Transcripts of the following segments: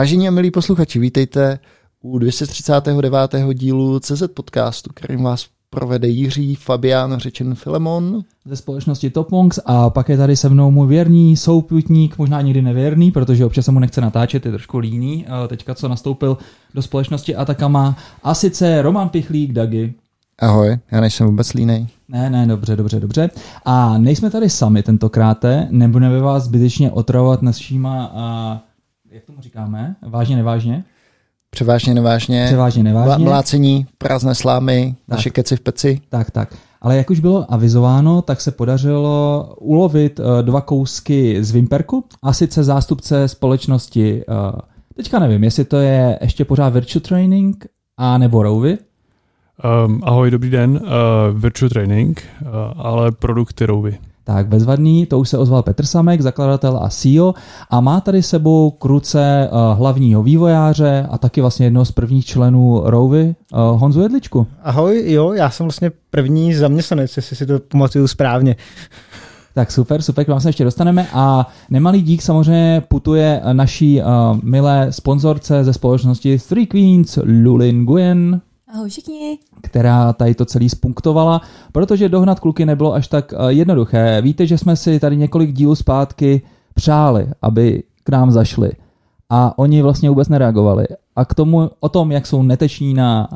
Vážení a milí posluchači, vítejte u 239. dílu CZ podcastu, kterým vás provede Jiří, Fabián, řečen Filemon. Ze společnosti Topongs a pak je tady se mnou můj věrný souputník, možná někdy nevěrný, protože občas se mu nechce natáčet, je trošku líný, teďka co nastoupil do společnosti Atakama a sice Roman Pichlík, Dagi. Ahoj, já nejsem vůbec línej. Ne, ne, dobře, dobře, dobře. A nejsme tady sami tentokrát, nebudeme vás zbytečně otravovat našíma, a, jak tomu říkáme, vážně, nevážně? Převážně nevážně. Převážně nevážně. Mlácení, prázdné slámy, tak. naše keci v peci. Tak, tak. Ale jak už bylo avizováno, tak se podařilo ulovit uh, dva kousky z Vimperku, a sice zástupce společnosti, uh, teďka nevím, jestli to je ještě pořád Virtual Training a nebo Rouvy. Um, ahoj, dobrý den, uh, Virtual Training, uh, ale produkty Rouvy. Tak bezvadný, to už se ozval Petr Samek, zakladatel a CEO a má tady sebou kruce uh, hlavního vývojáře a taky vlastně jednoho z prvních členů Rouvy, uh, Honzu Jedličku. Ahoj, jo, já jsem vlastně první zaměstnanec, jestli si to pamatuju správně. Tak super, super, k vám se ještě dostaneme a nemalý dík samozřejmě putuje naší uh, milé sponzorce ze společnosti Three Queens, Lulin Nguyen. Ahoj všichni. Která tady to celý spunktovala, protože dohnat kluky nebylo až tak eh, jednoduché. Víte, že jsme si tady několik dílů zpátky přáli, aby k nám zašli. A oni vlastně vůbec nereagovali. A k tomu, o tom, jak jsou neteční na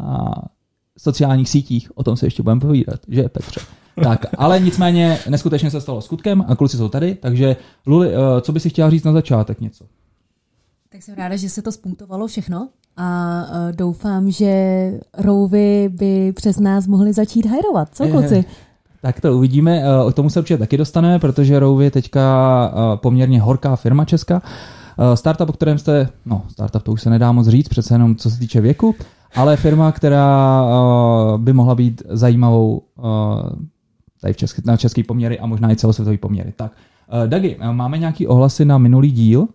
sociálních sítích, o tom se ještě budeme povídat, že Petře? Tak, ale nicméně neskutečně se stalo skutkem a kluci jsou tady, takže Luli, eh, co by si chtěla říct na začátek něco? Tak jsem ráda, že se to spunktovalo všechno a uh, doufám, že rouvy by přes nás mohli začít hajrovat. Co kluci? Tak to uvidíme, uh, k tomu se určitě taky dostaneme, protože Rouvy je teďka uh, poměrně horká firma česká. Startup, o kterém jste, no startup to už se nedá moc říct, přece jenom co se týče věku, ale firma, která by mohla být zajímavou tady v český, na český poměry a možná i celosvětový poměry. Tak, Dagi, máme nějaký ohlasy na minulý díl?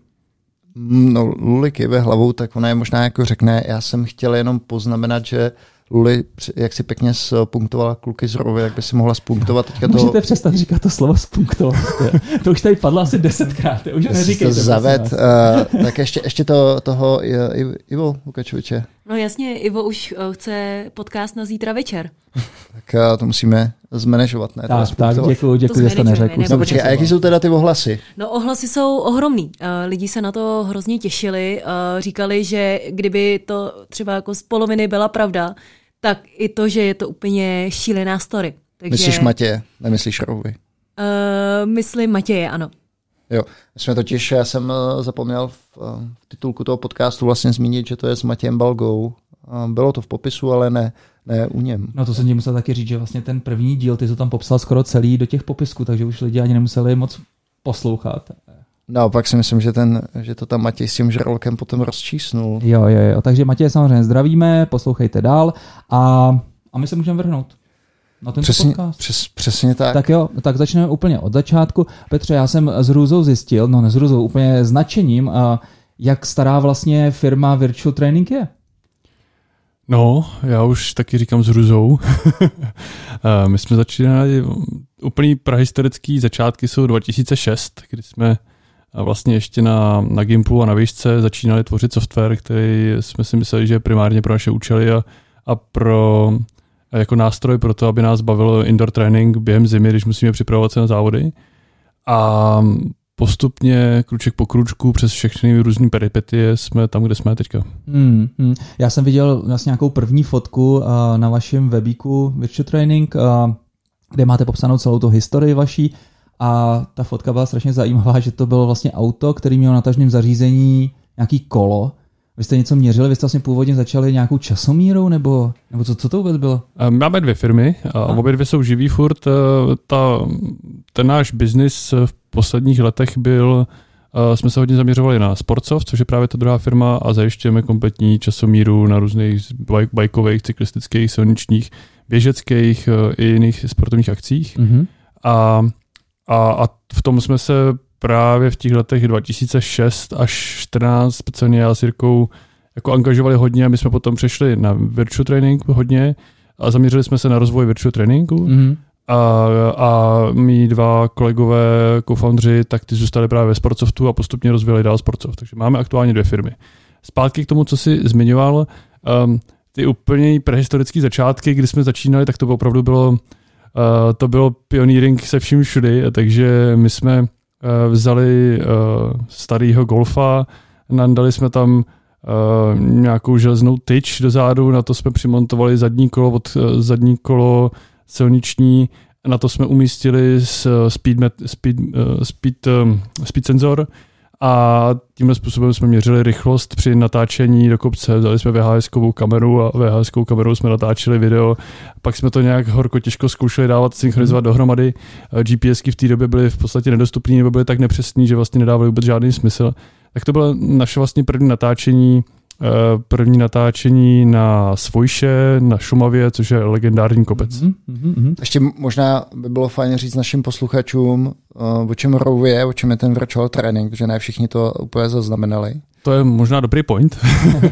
No, Luli kýve hlavou, tak ona je možná jako řekne, já jsem chtěl jenom poznamenat, že Luli, jak si pěkně spunktovala kluky z Rovy, jak by si mohla spunktovat teďka to... Můžete přestat říkat to slovo spunktovat. to už tady padlo asi desetkrát, už neříkejte. To zaved, uh, tak ještě, ještě to, toho Ivo Lukačoviče. No jasně, Ivo už uh, chce podcast na zítra večer. tak uh, to musíme zmanežovat, ne? Tak, tak, děkuji, děkuji, že jste neřekl. No počkej, a jaký jsou teda ty ohlasy? No ohlasy jsou ohromný. Uh, lidi se na to hrozně těšili, říkali, že kdyby to třeba jako z poloviny byla pravda, tak i to, že je to úplně šílená story. Takže... Myslíš Matěje, nemyslíš Rouvi? Uh, myslím Matěje, ano. Jo, jsme totiž, já jsem uh, zapomněl v, uh, v titulku toho podcastu vlastně zmínit, že to je s Matějem Balgou. Uh, bylo to v popisu, ale ne, ne u něm. No to jsem ti musel taky říct, že vlastně ten první díl, ty to tam popsal skoro celý do těch popisků, takže už lidi ani nemuseli moc poslouchat. No, pak si myslím, že, ten, že to tam Matěj s tím žralokem potom rozčísnul. Jo, jo, jo. Takže Matěj samozřejmě zdravíme, poslouchejte dál a, a my se můžeme vrhnout na ten přesně, podcast. Přes, přesně tak. Tak jo, tak začneme úplně od začátku. Petře, já jsem s Hrůzou zjistil, no ne s Hrůzou, úplně značením, jak stará vlastně firma Virtual Training je. No, já už taky říkám s Hrůzou. My jsme začínali, úplný prahistorický začátky jsou 2006, kdy jsme a vlastně ještě na, na Gimplu a na výšce začínali tvořit software, který jsme si mysleli, že je primárně pro naše účely a, a pro a jako nástroj pro to, aby nás bavilo indoor training během zimy, když musíme připravovat se na závody. A postupně, kruček po kručku, přes všechny různé peripetie jsme tam, kde jsme teďka. Hmm, hmm. Já jsem viděl vlastně nějakou první fotku uh, na vašem webíku Virtual Training, uh, kde máte popsanou celou tu historii vaší a ta fotka byla strašně zajímavá, že to bylo vlastně auto, který mělo na tažném zařízení nějaký kolo. Vy jste něco měřili, vy jste vlastně původně začali nějakou časomírou, nebo, nebo co, co to vůbec bylo? Máme dvě firmy a obě dvě jsou živý furt. E, ta, ten náš biznis v posledních letech byl, e, jsme se hodně zaměřovali na Sportsoft, což je právě ta druhá firma a zajišťujeme kompletní časomíru na různých bajkových, cyklistických, silničních, běžeckých i jiných sportovních akcích. Mm-hmm. A a, a v tom jsme se právě v těch letech 2006 až 14 speciálně já s Jirkou jako angažovali hodně a my jsme potom přešli na virtual training hodně a zaměřili jsme se na rozvoj virtual trainingu. Mm-hmm. A, a mý dva kolegové, co-foundři, tak ty zůstali právě ve Sportsoftu a postupně rozvíjeli dál Sportsoft. Takže máme aktuálně dvě firmy. zpátky k tomu, co jsi zmiňoval, um, ty úplně prehistorické začátky, kdy jsme začínali, tak to opravdu bylo, uh, to bylo pioneering se vším všudy, takže my jsme vzali uh, starého golfa, nandali jsme tam uh, nějakou železnou tyč do zádu, na to jsme přimontovali zadní kolo, od, zadní kolo silniční, na to jsme umístili speed, speed, uh, speed, um, speed senzor, a tímhle způsobem jsme měřili rychlost při natáčení do kopce. Vzali jsme vhs kameru a vhs kamerou jsme natáčeli video. Pak jsme to nějak horko těžko zkoušeli dávat, synchronizovat mm. dohromady. GPSky v té době byly v podstatě nedostupné nebo byly tak nepřesné, že vlastně nedávaly vůbec žádný smysl. Tak to bylo naše vlastně první natáčení Eh, první natáčení na Svojše, na Šumavě, což je legendární kopec. Mm-hmm, mm-hmm. Ještě možná by bylo fajn říct našim posluchačům, uh, o čem Row je, o čem je ten virtual training, protože ne všichni to úplně zaznamenali. To je možná dobrý point.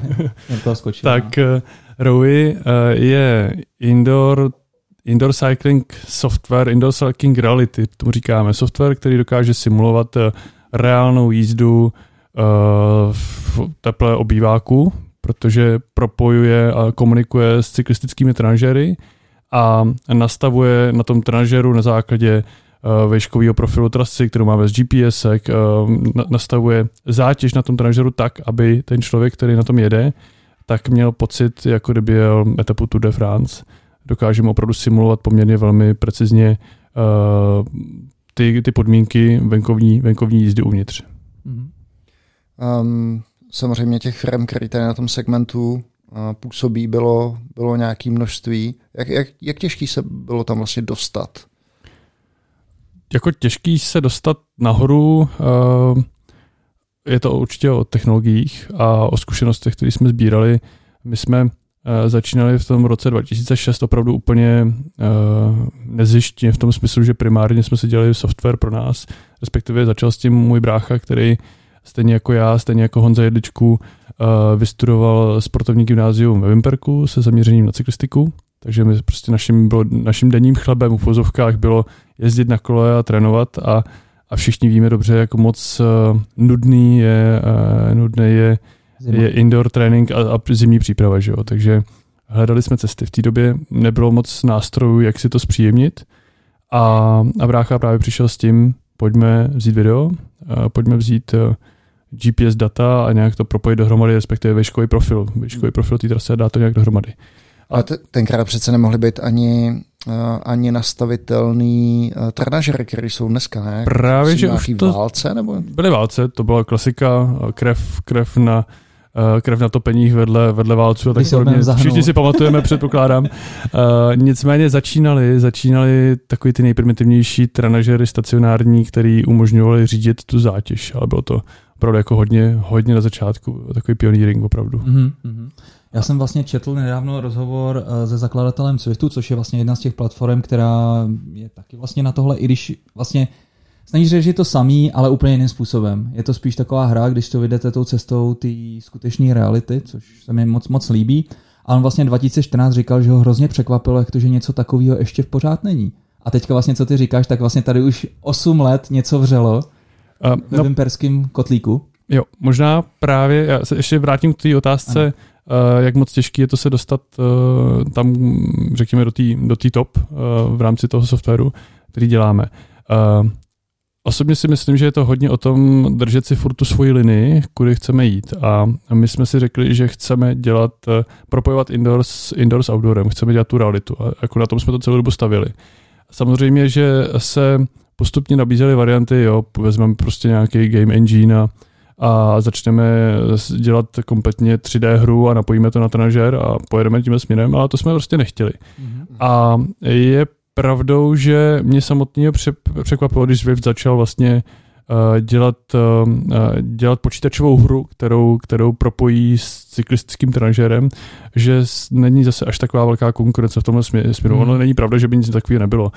to skočil, tak uh, Rowy uh, je indoor Indoor Cycling Software, Indoor Cycling Reality, tomu říkáme. Software, který dokáže simulovat reálnou jízdu v teplé obýváku, protože propojuje a komunikuje s cyklistickými tranžery a nastavuje na tom tranžeru na základě uh, veškového profilu trasy, kterou máme z GPS, uh, nastavuje zátěž na tom tranžeru tak, aby ten člověk, který na tom jede, tak měl pocit, jako kdyby jel etapu Tour de France. Dokážeme opravdu simulovat poměrně velmi precizně uh, ty, ty podmínky venkovní, venkovní jízdy uvnitř. Mm-hmm. Um, samozřejmě těch firm, které tady na tom segmentu uh, působí, bylo, bylo nějaké množství. Jak, jak, jak těžký se bylo tam vlastně dostat? Jako těžký se dostat nahoru, uh, je to určitě o technologiích a o zkušenostech, které jsme sbírali. My jsme uh, začínali v tom roce 2006 opravdu úplně uh, nezjištně v tom smyslu, že primárně jsme si dělali software pro nás, respektive začal s tím můj brácha, který stejně jako já, stejně jako Honza Jedličku, uh, vystudoval sportovní gymnázium ve Vimperku se zaměřením na cyklistiku, takže my prostě naším, bylo, naším denním chlebem v vozovkách bylo jezdit na kole a trénovat a, a všichni víme dobře, jak moc uh, nudný je, uh, nudný je, je indoor trénink a, a zimní příprava, že jo? takže hledali jsme cesty. V té době nebylo moc nástrojů, jak si to zpříjemnit a, a brácha právě přišel s tím, pojďme vzít video, pojďme vzít GPS data a nějak to propojit dohromady, respektive výškový profil, výškový profil té trasy a dá to nějak dohromady. A t- tenkrát přece nemohly být ani, uh, ani nastavitelný uh, trenažery, které jsou dneska, ne? Právě, že už to válce, nebo? Byly válce, to byla klasika, krev, krev na uh, krev na topeních vedle, vedle válců a tak podobně. Všichni si pamatujeme, předpokládám. Uh, nicméně začínali, začínali takový ty nejprimitivnější trenažery stacionární, který umožňovali řídit tu zátěž, ale bylo to opravdu jako hodně, hodně na začátku, takový pioneering opravdu. Mm-hmm. Já jsem vlastně četl nedávno rozhovor eh, se zakladatelem Swiftu, což je vlastně jedna z těch platform, která je taky vlastně na tohle, i když vlastně Snaží je to samý, ale úplně jiným způsobem. Je to spíš taková hra, když to vydete tou cestou té skutečné reality, což se mi moc, moc líbí. A on vlastně 2014 říkal, že ho hrozně překvapilo, jak to, že něco takového ještě v pořád není. A teďka vlastně, co ty říkáš, tak vlastně tady už 8 let něco vřelo Uh, ve no, vimperském kotlíku. Jo, možná právě, já se ještě vrátím k té otázce, uh, jak moc těžké je to se dostat uh, tam, řekněme, do té do top uh, v rámci toho softwaru, který děláme. Uh, Osobně si myslím, že je to hodně o tom držet si furt tu svoji linii, kudy chceme jít. A my jsme si řekli, že chceme dělat, propojovat indoors, indoors s outdoorem, chceme dělat tu realitu. A jako na tom jsme to celou dobu stavili. Samozřejmě, že se postupně nabízely varianty, jo, vezmeme prostě nějaký game engine a, a začneme dělat kompletně 3D hru a napojíme to na trenažer a pojedeme tím směrem, ale to jsme prostě nechtěli. Mm-hmm. A je pravdou, že mě samotného překvapilo, když Zwift začal vlastně uh, dělat, uh, dělat počítačovou hru, kterou, kterou propojí s cyklistickým trenažérem, že není zase až taková velká konkurence v tomhle směru. Hmm. Ono není pravda, že by nic takového nebylo.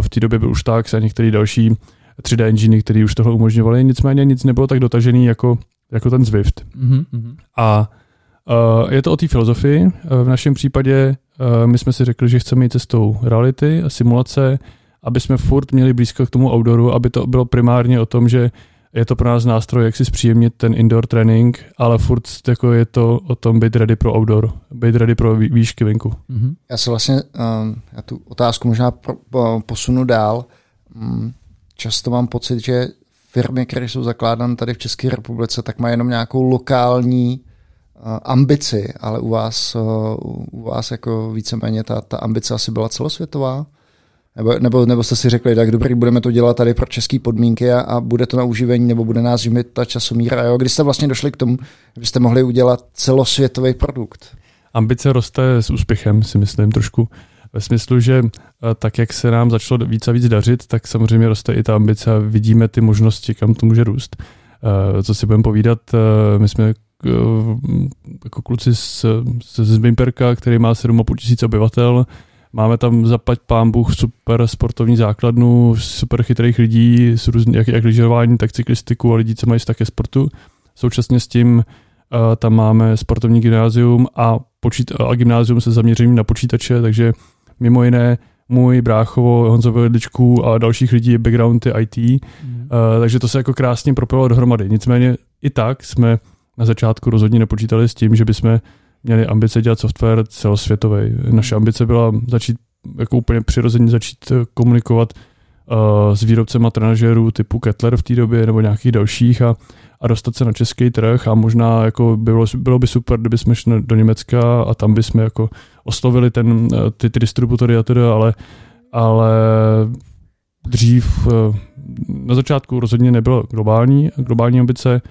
V té době byl už tak a některý další 3D engine, které už tohle umožňovaly, nicméně nic nebylo tak dotažený jako, jako ten Zwift. Mm-hmm. A uh, je to o té filozofii. V našem případě uh, my jsme si řekli, že chceme jít cestou reality a simulace, aby jsme furt měli blízko k tomu outdooru, aby to bylo primárně o tom, že Je to pro nás nástroj, jak si zpříjemnit ten indoor trénink, ale furt jako je to o tom být ready pro outdoor, být ready pro výšky venku. Mm-hmm. Já se vlastně, um, já tu otázku možná posunu dál. Um, často mám pocit, že firmy, které jsou zakládány tady v České republice, tak mají jenom nějakou lokální uh, ambici, ale u vás, uh, u vás jako víceméně ta, ta ambice asi byla celosvětová? Nebo, nebo, nebo jste si řekli, tak dobrý, budeme to dělat tady pro české podmínky a, a bude to na uživení, nebo bude nás živit ta časomíra. Jo? Kdy jste vlastně došli k tomu, že jste mohli udělat celosvětový produkt? Ambice roste s úspěchem, si myslím trošku. Ve smyslu, že eh, tak, jak se nám začalo víc a víc dařit, tak samozřejmě roste i ta ambice a vidíme ty možnosti, kam to může růst. Eh, co si budeme povídat, eh, my jsme jako kluci z, z Bimperka, který má 7,5 tisíc obyvatel, Máme tam zapať pán Bůh super sportovní základnu, super chytrých lidí, s různý, jak, jak lyžování, tak cyklistiku a lidí, co mají vztah ke sportu. Současně s tím uh, tam máme sportovní gymnázium a, počít, a gymnázium se zaměřením na počítače, takže mimo jiné můj bráchovo, Honzovo Lidličku a dalších lidí background je IT, mm. uh, takže to se jako krásně propojilo dohromady. Nicméně i tak jsme na začátku rozhodně nepočítali s tím, že bychom měli ambice dělat software celosvětový. Naše ambice byla začít jako úplně přirozeně začít komunikovat uh, s výrobcema trenažérů typu Kettler v té době nebo nějakých dalších a, a dostat se na český trh a možná jako bylo, bylo by super, kdyby jsme šli do Německa a tam bychom jako oslovili ten, eh, ty, ty distributory a teda, ale, ale dřív na začátku rozhodně nebylo globální, globální ambice,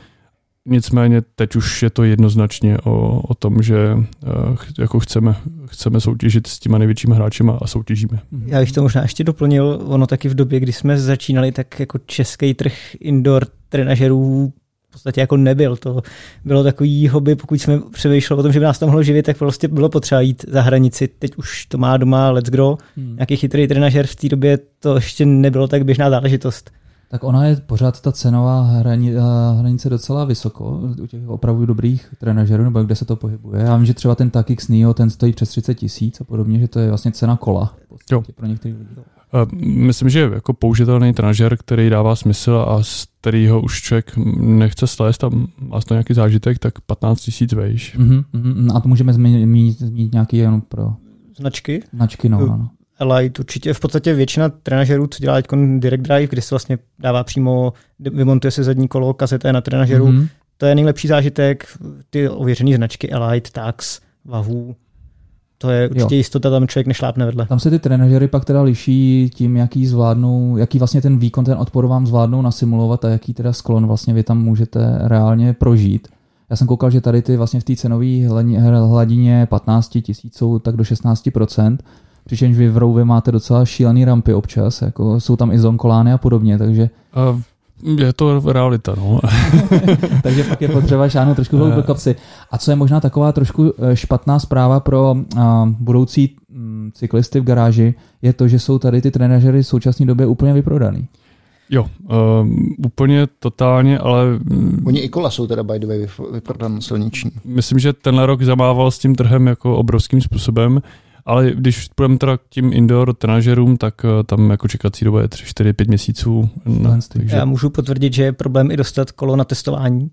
Nicméně teď už je to jednoznačně o, o tom, že uh, jako chceme, chceme soutěžit s těma největšími hráči a soutěžíme. Já bych to možná ještě doplnil, ono taky v době, kdy jsme začínali, tak jako český trh indoor trenažerů v podstatě jako nebyl. To bylo takový hobby, pokud jsme přemýšleli o tom, že by nás to mohlo živit, tak prostě bylo potřeba jít za hranici. Teď už to má doma Let's Grow. Hmm. Nějaký chytrý trenažer v té době to ještě nebylo tak běžná záležitost. Tak ona je pořád ta cenová hrani, eh, hranice docela vysoko u těch opravdu dobrých trenažerů, nebo kde se to pohybuje. Já vím, že třeba ten Takix Neo, ten stojí přes 30 tisíc a podobně, že to je vlastně cena kola jo. pro některé lidi. Myslím, že jako použitelný trenažer, který dává smysl a z kterého už člověk nechce slést a má to nějaký zážitek, tak 15 tisíc vejš. Uh-huh, a to můžeme zmínit, zmínit nějaký jenom pro značky? Značky, no, no. Light určitě v podstatě většina trenažerů, co dělá Direct Drive, kdy se vlastně dává přímo, vymontuje se zadní kolo, kazeta na trenažeru, mm-hmm. to je nejlepší zážitek, ty ověřené značky Elite, Tax, Wahoo, to je určitě jo. jistota, tam člověk nešlápne vedle. Tam se ty trenažery pak teda liší tím, jaký zvládnou, jaký vlastně ten výkon, ten odpor vám zvládnou nasimulovat a jaký teda sklon vlastně vy tam můžete reálně prožít. Já jsem koukal, že tady ty vlastně v té cenové hladině 15 tisíc jsou tak do 16%, Přičemž vy v Rouvě máte docela šílený rampy občas, jako jsou tam i zonkolány a podobně, takže... Uh, je to realita, no. takže pak je potřeba šáhnout trošku hlouběji do kapsy. A co je možná taková trošku eh, špatná zpráva pro uh, budoucí um, cyklisty v garáži, je to, že jsou tady ty trenažery v současné době úplně vyprodaný. Jo, um, úplně totálně, ale... Um, Oni i kola jsou teda by the way vyprodané silniční. Myslím, že tenhle rok zamával s tím trhem jako obrovským způsobem. Ale když půjdeme teda k tím indoor trenažerům, tak eh, tam jako čekací doba je 3, 4, 5 měsíců. No, takže... Já můžu potvrdit, že je problém i dostat kolo na testování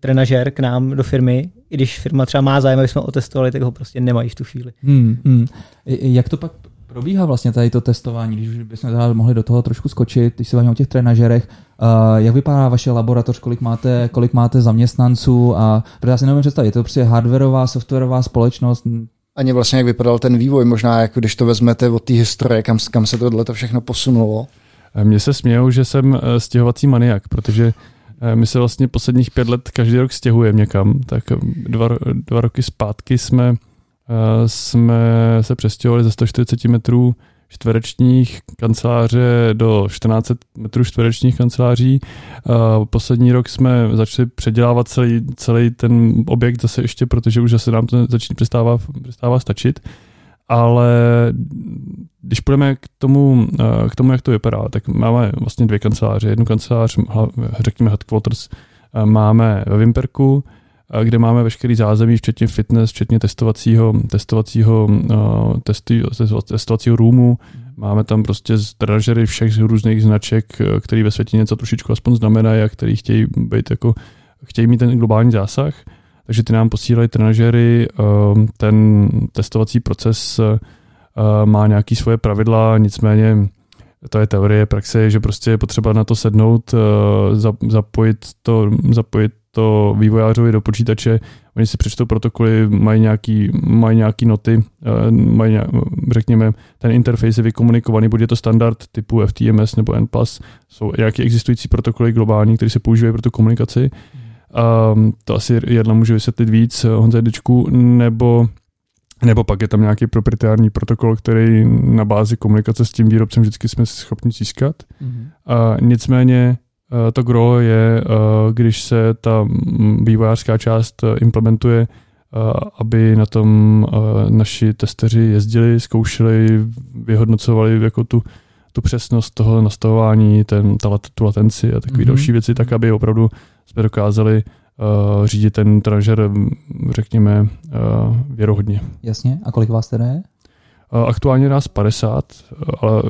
trenažer k nám do firmy, i když firma třeba má zájem, aby jsme otestovali, tak ho prostě nemají v tu chvíli. Hmm, hmm. Jak to pak probíhá vlastně tady to testování, když bychom teda mohli do toho trošku skočit, když se bavíme o těch trenažerech, uh, jak vypadá vaše laboratoř, kolik máte, kolik máte zaměstnanců a protože já si nevím představit, je to prostě hardwareová, softwarová společnost, ani vlastně jak vypadal ten vývoj, možná jako když to vezmete od té historie, kam, kam se tohle to všechno posunulo. Mně se smějou, že jsem eh, stěhovací maniak, protože eh, my se vlastně posledních pět let každý rok stěhujeme někam, tak eh, dva, dva roky zpátky jsme, jsme se přestěhovali ze 140 metrů čtverečních kanceláře do 14 metrů čtverečních kanceláří. Poslední rok jsme začali předělávat celý, celý ten objekt zase ještě, protože už zase nám to začíná přestává, přestává stačit. Ale když půjdeme k tomu, k tomu, jak to vypadá, tak máme vlastně dvě kanceláře. Jednu kancelář, řekněme headquarters, máme ve Vimperku, kde máme veškerý zázemí, včetně fitness, včetně testovacího, testovacího, uh, testu, testovacího roomu, Máme tam prostě trenažery všech různých značek, eh, který ve světě něco trošičku aspoň znamenají a který chtějí být jako, chtějí mít ten globální zásah. Takže ty nám posílají trenažery, ehm, ten testovací proces eh, má nějaký svoje pravidla, nicméně to je teorie, praxe že prostě je potřeba na to sednout, zapojit to, zapojit to vývojářovi do počítače, oni si přečtou protokoly, mají nějaký, mají nějaký noty, eh, mají, řekněme, ten interface je vykomunikovaný, bude to standard typu FTMS nebo NPAS, jsou nějaké existující protokoly globální, které se používají pro tu komunikaci. Um, to asi jedna může vysvětlit víc, Honza Jedečku, nebo nebo pak je tam nějaký proprietární protokol, který na bázi komunikace s tím výrobcem vždycky jsme schopni získat. Mm-hmm. A nicméně Eh, to gro je, eh, když se ta vývojářská část eh, implementuje, aby na tom naši testeři jezdili, zkoušeli, vyhodnocovali jako tu, tu přesnost toho nastavování, ten, ta, tu latenci a takové mm-hmm. další věci, tak aby opravdu jsme dokázali uh, řídit ten tranžer, řekněme, uh, věrohodně. Jasně. A kolik vás teda je? Aktuálně nás 50, ale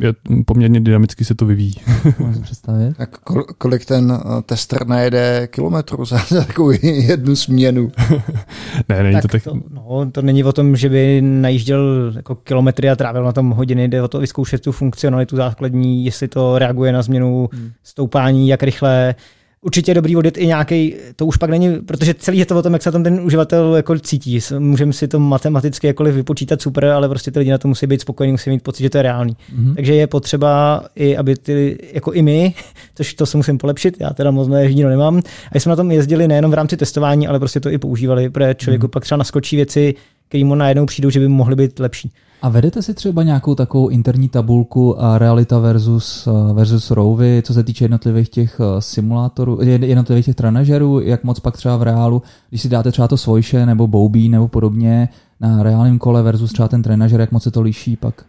je poměrně dynamicky se to vyvíjí. Můžu představit. Tak kolik ten eh, tester najede kilometrů za takovou jednu směnu? ne, není tak to tak. To, no, to není o tom, že by najížděl jako kilometry a trávil na tom hodiny, jde o to vyzkoušet tu funkcionalitu základní, jestli to reaguje na změnu hmm. stoupání, jak rychle, určitě je dobrý odjet i nějaký, to už pak není, protože celý je to o tom, jak se tam ten uživatel jako cítí. Můžeme si to matematicky jakkoliv vypočítat super, ale prostě ty lidi na to musí být spokojení, musí mít pocit, že to je reálný. Mm-hmm. Takže je potřeba i, aby ty, jako i my, což to se musím polepšit, já teda moc neježdíno nemám, a jsme na tom jezdili nejenom v rámci testování, ale prostě to i používali, protože člověku mm-hmm. pak třeba naskočí věci, které mu najednou přijdou, že by mohly být lepší. A vedete si třeba nějakou takovou interní tabulku a realita versus, versus rovy, co se týče jednotlivých těch eh, simulátorů, jednotlivých těch trenažerů, jak moc pak třeba v reálu, když si dáte třeba to svojše nebo boubí nebo podobně na reálném kole versus třeba ten trenažer, jak moc se to liší pak?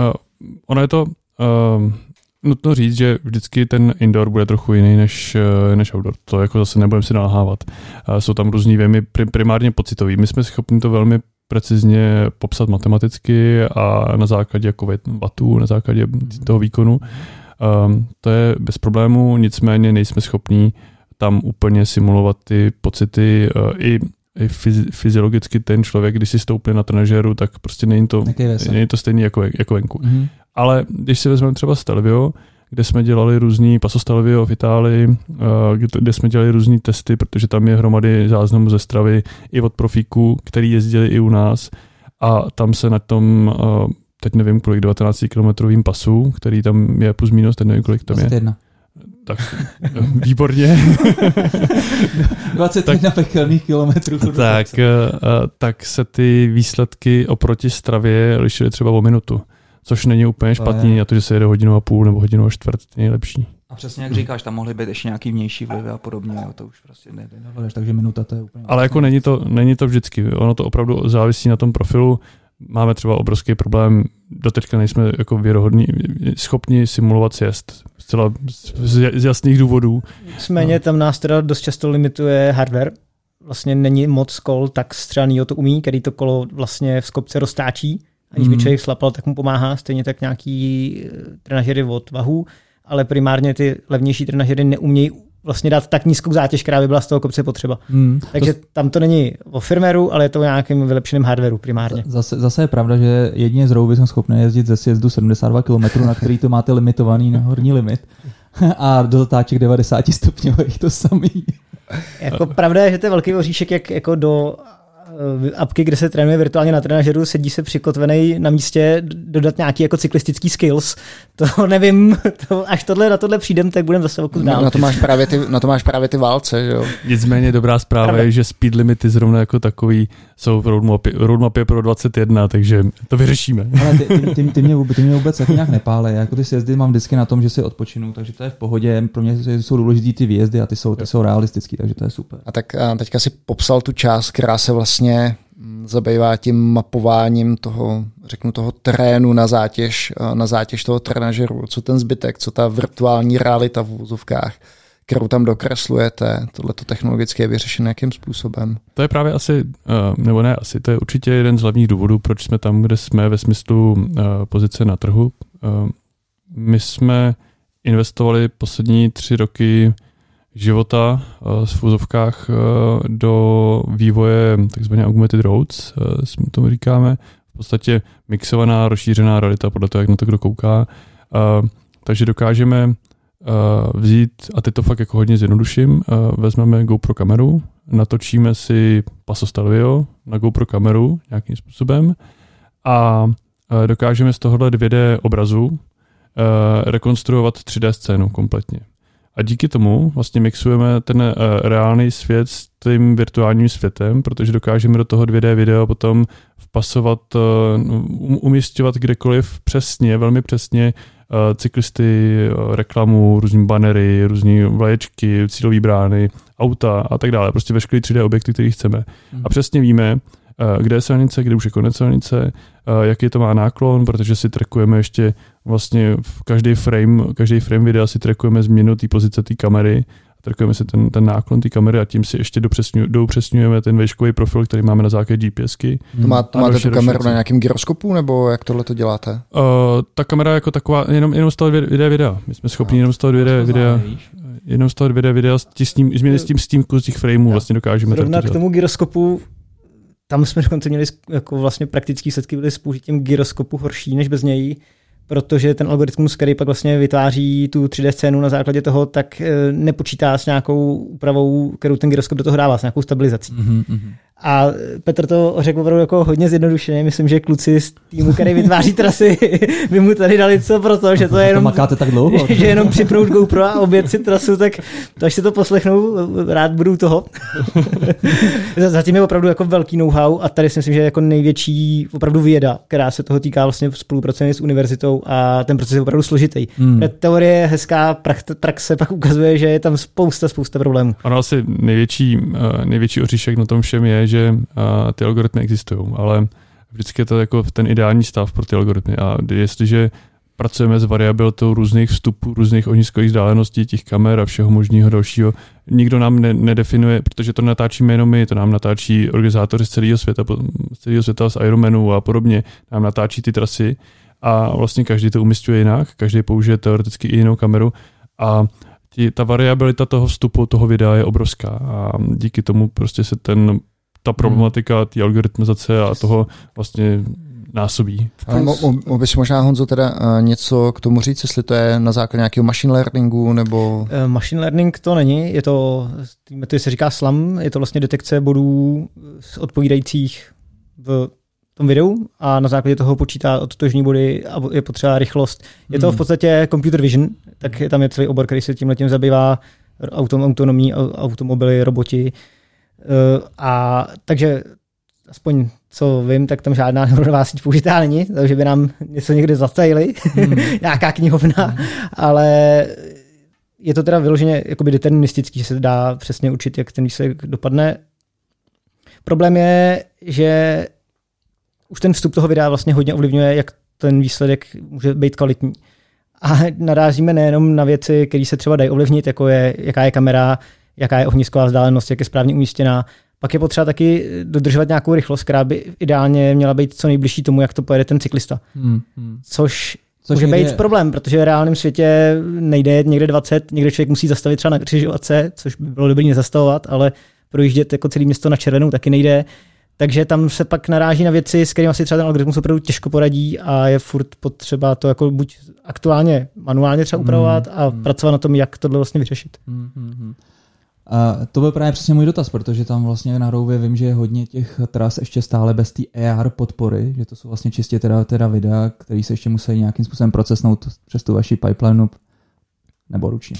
Uh, ono je to uh, nutno říct, že vždycky ten indoor bude trochu jiný než, než outdoor. To jako zase nebudeme si nalhávat. Jsou tam různý věmy primárně pocitový. My jsme schopni to velmi precizně popsat matematicky a na základě jako vatů, na základě toho výkonu. Um, to je bez problému, nicméně nejsme schopní tam úplně simulovat ty pocity uh, i i fyziologicky ten člověk, když si stoupne na trenažéru, tak prostě není to, není to stejný jako, jako venku. Mm-hmm. Ale když si vezmeme třeba Stelvio, kde jsme dělali různý Pasostalvio v Itálii, eh, kde jsme dělali různý testy, protože tam je hromady záznamů ze stravy i od profíků, který jezdili i u nás a tam se na tom eh, teď nevím kolik, 19 kilometrovým pasu, který tam je plus minus, teď nevím kolik tam 21. je. Tak, výborně. 21 tak, pekelných kilometrů. Tak, tak se ty výsledky oproti stravě lišily třeba o minutu což není úplně špatný, a to, že se jede hodinu a půl nebo hodinu a čtvrt, je nejlepší. A přesně jak říkáš, tam mohly být ještě nějaký vnější vlivy a podobně, jo, to už prostě nejde. takže minuta to je úplně... Ale jako není to, není to vždycky, ono to opravdu závisí na tom profilu. Máme třeba obrovský problém, doteďka nejsme jako věrohodní, schopni simulovat sjezd. Zcela z, z jasných důvodů. Nicméně tam nás teda dost často limituje hardware, vlastně není moc kol tak střelný, to umí, který to kolo vlastně v skopce roztáčí Aniž by mhm. člověk slapal, tak mu pomáhá stejně tak nějaký eh, trenažery od vahu, ale primárně ty levnější trenažery neumějí vlastně dát tak nízkou zátěž, která by byla z toho kopce potřeba. Hmm. Takže to... tam to není o firmeru, ale je to o nějakém vylepšeném hardwareu primárně. Zase, zase je pravda, že jedině z Rouvy jsem schopný jezdit ze sjezdu 72 km, na který to máte limitovaný na horní limit. A do zatáček 90 stupňových to samý. jako pravda je, že to je velký oříšek, jak jako do apky, kde se trénuje virtuálně na trenažeru, sedí se přikotvený na místě, dodat nějaký jako cyklistický skills. To nevím, to, až tohle na tohle přijdem, tak budeme zase okus dál. Na, na, to máš právě ty, na to máš právě ty válce, že jo? Nicméně dobrá zpráva Pravda. je, že speed limity zrovna jako takový jsou v roadmapě, roadmapě pro 21, takže to vyřešíme. Ale ty, ty, ty, ty, mě, ty mě vůbec jako nějak nepále. Já jako ty sjezdy mám vždycky na tom, že si odpočinu, takže to je v pohodě. Pro mě jsou důležité ty výjezdy a ty jsou, ty jsou realistické, takže to je super. A tak a teďka si popsal tu část, která se vlastně mm, zabývá tím mapováním toho, řeknu toho terénu na zátěž, na zátěž toho trenažeru, co ten zbytek, co ta virtuální realita v úzovkách. kterou tam dokreslujete, tohleto technologicky je vyřešené jakým způsobem? To je právě asi, uh, nebo ne asi, to je určitě jeden z hlavních důvodů, proč jsme tam, kde jsme ve smyslu uh, pozice na trhu. My jsme investovali poslední tři roky života uh, v fúzovkách uh, do vývoje tzv. augmented roads, jsme tomu říkáme, v podstatě mixovaná, rozšířená realita podle toho, jak na to kdo kouká. Takže dokážeme vzít, a teď to fakt jako hodně zjednoduším, vezmeme GoPro kameru, natočíme si Paso Stelvio na GoPro kameru nějakým způsobem a dokážeme z tohohle 2D obrazu rekonstruovat 3D scénu kompletně. A díky tomu vlastně mixujeme ten uh, reálný svět s tím virtuálním světem, protože dokážeme do toho 2D videa potom vpasovat, uh, umístěvat kdekoliv přesně, velmi přesně uh, cyklisty, uh, reklamu, různé banery, různé vlaječky, cílové brány, auta a tak dále. Prostě veškeré 3D objekty, které chceme. Mm. A přesně víme, kde je silnice, kde už je konec silnice, jaký to má náklon, protože si trackujeme ještě vlastně v každý frame, každý frame videa si trackujeme změnu té pozice té kamery, trackujeme si ten, ten náklon té kamery a tím si ještě doupřesňujeme ten vejškový profil, který máme na základě GPSky. To, má, to máte tu kameru na nějakém gyroskopu, nebo jak tohle to děláte? Uh, ta kamera jako taková, jenom, jenom z toho videa, videa. My jsme schopni jenom z toho videa, videa jenom z toho videa, videa s tím, změny s tím, s tím z těch frameů vlastně dokážeme. Zrovna k tomu gyroskopu tam jsme dokonce měli jako vlastně praktický setky byly s použitím gyroskopu horší než bez něj, protože ten algoritmus, který pak vlastně vytváří tu 3D scénu na základě toho, tak eh, nepočítá s nějakou úpravou, kterou ten gyroskop do toho dává, s nějakou stabilizací. Mm-hmm. A Petr to řekl opravdu jako hodně zjednodušeně. Myslím, že kluci z týmu, který vytváří trasy, by mu tady dali co pro to, že to je jenom... To makáte tak dlouho? že jenom připnout GoPro a obět si trasu, tak to až si to poslechnou, rád budu toho. Zatím je opravdu jako velký know-how a tady si myslím, že je jako největší opravdu věda, která se toho týká vlastně spolupracujeme s univerzitou a ten proces je opravdu složitý. Hmm. Teorie je hezká, praxe pak ukazuje, že je tam spousta, spousta problémů. Ano, asi největší, eh, největší oříšek na tom všem je, že ty algoritmy existují, ale vždycky je to jako ten ideální stav pro ty algoritmy. A jestliže pracujeme s variabilitou různých vstupů, různých ohniskových vzdáleností těch kamer a všeho možného dalšího. Nikdo nám ne, nedefinuje, protože to natáčíme jenom my, to nám natáčí organizátoři z celého světa, z celého světa z Ironmanu a podobně, nám natáčí ty trasy a vlastně každý to umistuje jinak, každý použije teoreticky i jinou kameru a ta variabilita toho vstupu, toho videa je obrovská a díky tomu prostě se ten ta hmm. problematika té algoritmizace a toho vlastně násobí. Mohl bys možná, Honzo, teda uh, něco k tomu říct, jestli to je na základě nějakého machine learningu nebo... Uh, machine learning to není, je to, to se říká SLAM, je to vlastně detekce bodů odpovídajících v tom videu a na základě toho počítá odtožní body a je potřeba rychlost. Je to v hmm. podstatě computer vision, tak tam je celý obor, který se tím letím zabývá, autom, autonomní automobily, roboti, Eh, a takže aspoň co vím, tak tam žádná neuronová síť použitá není, takže by nám něco někde zatajili, hmm. nějaká knihovna, hmm. ale je to teda vyloženě jakoby deterministický, že se dá přesně učit, jak ten výsledek dopadne. Problém je, že už ten vstup toho videa vlastně hodně ovlivňuje, jak ten výsledek může být kvalitní. A narážíme nejenom na věci, které se třeba dají ovlivnit, jako je, jaká je kamera, jaká je ohnisková vzdálenost, jak je správně umístěná. Pak je potřeba taky dodržovat nějakou rychlost, která by ideálně měla být co nejbližší tomu, jak to pojede ten cyklista. Hmm, hmm. Což Což může někde... být problém, protože v reálném světě nejde někde 20, někde člověk musí zastavit třeba na křižovatce, což by bylo dobré nezastavovat, ale projíždět jako celé město na červenou taky nejde. Takže tam se pak naráží na věci, s kterými si třeba ten algoritmus opravdu těžko poradí a je furt potřeba to jako buď aktuálně manuálně třeba upravovat mm, a mm. pracovat na tom, jak tohle vlastně vyřešit. Mm, mm, a to byl právě přesně můj dotaz, protože tam vlastně na Rouvě vím, že je hodně těch tras ještě stále bez té AR podpory, že to jsou vlastně čistě teda, teda videa, které se ještě musí nějakým způsobem procesnout přes tu vaši pipeline nebo ručně.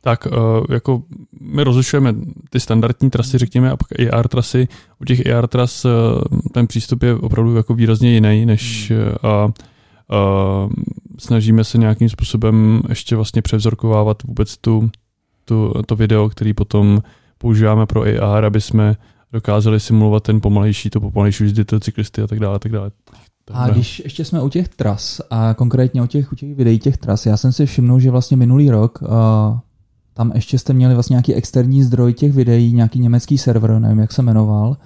Tak jako my rozlišujeme ty standardní trasy, řekněme, a pak AR trasy. U těch AR tras ten přístup je opravdu jako výrazně jiný, než hmm. a, a snažíme se nějakým způsobem ještě vlastně převzorkovávat vůbec tu, tu, to video, který potom používáme pro AR, aby jsme dokázali simulovat ten pomalejší, to pomalejší jízdy, to cyklisty a tak dále. Tak dále. A když ještě jsme u těch tras a konkrétně u těch, u těch videí těch tras, já jsem si všimnul, že vlastně minulý rok uh, tam ještě jste měli vlastně nějaký externí zdroj těch videí, nějaký německý server, nevím, jak se jmenoval.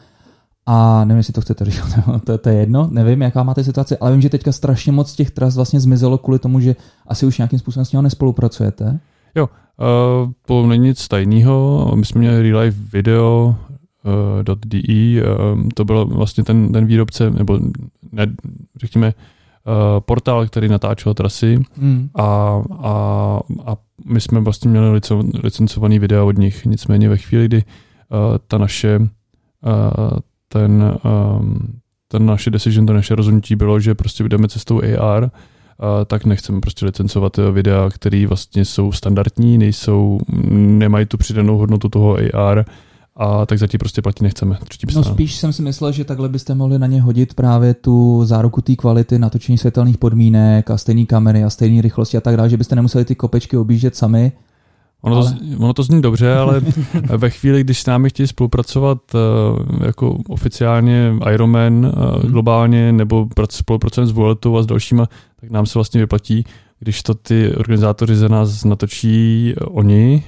A nevím, jestli to chcete říct, to, to je jedno, nevím, jaká máte situaci, ale vím, že teďka strašně moc těch tras vlastně zmizelo kvůli tomu, že asi už nějakým způsobem s ním nespolupracujete. Jo, uh, to není nic tajného. My jsme měli real life video uh, .de, uh, to byl vlastně ten, ten výrobce, nebo ne, řekněme, uh, portál, který natáčel trasy Hmm. a, a, a my jsme vlastně měli lico, licencovaný videa od nich. Nicméně ve chvíli, kdy uh, ta naše uh, ten, um, ten naše decision, to naše rozhodnutí bylo, že prostě jdeme cestou AR, tak nechceme prostě licencovat eh, videa, které vlastně jsou standardní, nejsou, nemají tu přidanou hodnotu toho AR, a tak zatím prostě platit nechceme. Třetí No spíš jsem si myslel, že takhle byste mohli na ně hodit právě tu záruku té kvality, natočení světelných podmínek a stejné kamery a stejné rychlosti a tak dále, že byste nemuseli ty kopečky objíždět sami. Ono, Ale- to, ono to zní dobře, ale ve chvíli, když s námi chtějí spolupracovat uh, jako oficiálně Ironman uh, Mhm. globálně nebo prac- spolupracujeme s Vueltou a s dalšíma, tak nám se vlastně vyplatí, když to ty organizátoři za nás natočí uh, oni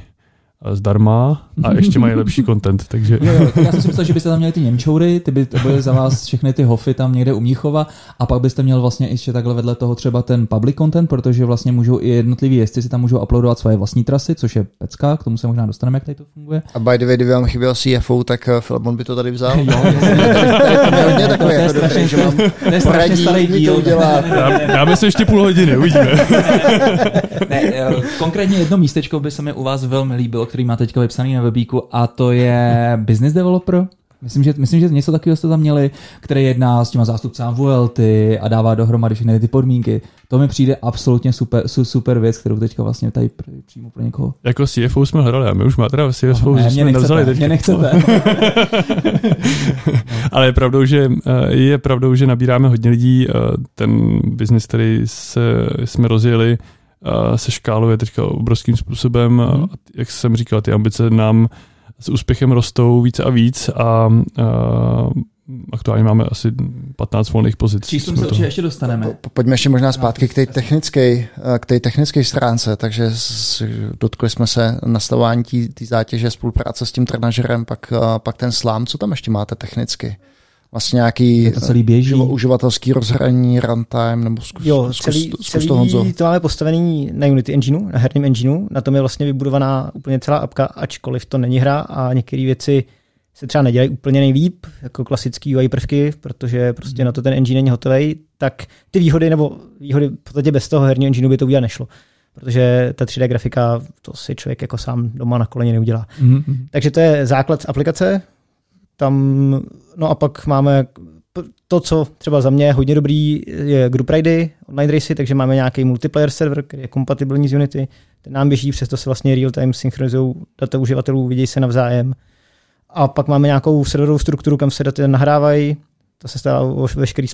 zdarma a ještě mají lepší content, takže Jo, jo, tak já jsem si myslel, že byste tam měli ty Němčoury, ty by to byly za vás všechny ty hofy tam někde u Mnichova a pak byste měl vlastně ještě takhle vedle toho třeba ten public content, protože vlastně můžou i jednotliví jezdci si tam můžou uploadovat svoje vlastní trasy, což je pecka, k tomu se možná dostaneme, jak tady to funguje. A by the way, kdyby vám chyběl CFO, tak eh, Filemon by to tady vzal. Jo, je To je strašně- že mám To je strašně poradí, starý díl. dáme se ještě půl hodiny, uvidíme. Ne, eh, konkrétně jedno místečko by se mi u vás velmi líbilo, který má teďka vypsaný na webíku a to je business developer. Myslím, že, myslím, že něco takového jste tam měli, který jedná s těma zástupcám VLT a dává dohromady všechny ty podmínky. To mi přijde absolutně super, su- super věc, kterou teďka vlastně tady přímo pro někoho. jako CFO jsme hledali a my už máme teda CFO, ne, že mě jsme nevzali teď. mě nechcete. Ale je pravdou, že, eh, je pravdou, že nabíráme hodně lidí. eh, Ten biznis, který se, jsme rozjeli, se škáluje teďka obrovským způsobem. Mhm. Mm. Jak jsem říkal, ty ambice nám s úspěchem rostou víc a víc a uh, aktuálně máme asi 15 volných pozic. Číslům se určitě ještě dostaneme. Po- Pojďme ještě možná zpátky k té technické, eh, k té technické stránce, takže s, dotkli jsme se nastavování té zátěže, spolupráce s tím trenažerem, pak, eh, pak ten slám, co tam ještě máte technicky? Vlastně nějaký Je to celý běží. uživa- uživatelský rozhraní, runtime, nebo zkus, Jo, zkus, celý, zkus celý to Honzo. to máme postavený na Unity Engineu, na herním engineu. Na tom je vlastně vybudovaná úplně celá apka, ačkoliv to není hra a některé věci se třeba nedělají úplně nejlíp, jako klasický UI prvky, protože prostě na to ten engine není hotový, tak ty výhody nebo výhody v podstatě bez toho herního engineu by to udělat nešlo. Protože ta 3D grafika, to si člověk jako sám doma na koleně neudělá. Mhm. Takže to je základ z aplikace. Tam, no a pak máme to, co třeba za mě je hodně dobrý, je group ridy, online racy, takže máme nějaký multiplayer server, který je kompatibilní s Unity. Ten nám běží, přesto se vlastně real-time synchronizují data uživatelů, vidějí se navzájem. A pak máme nějakou serverovou strukturu, kam se data nahrávají. To se stává veškerý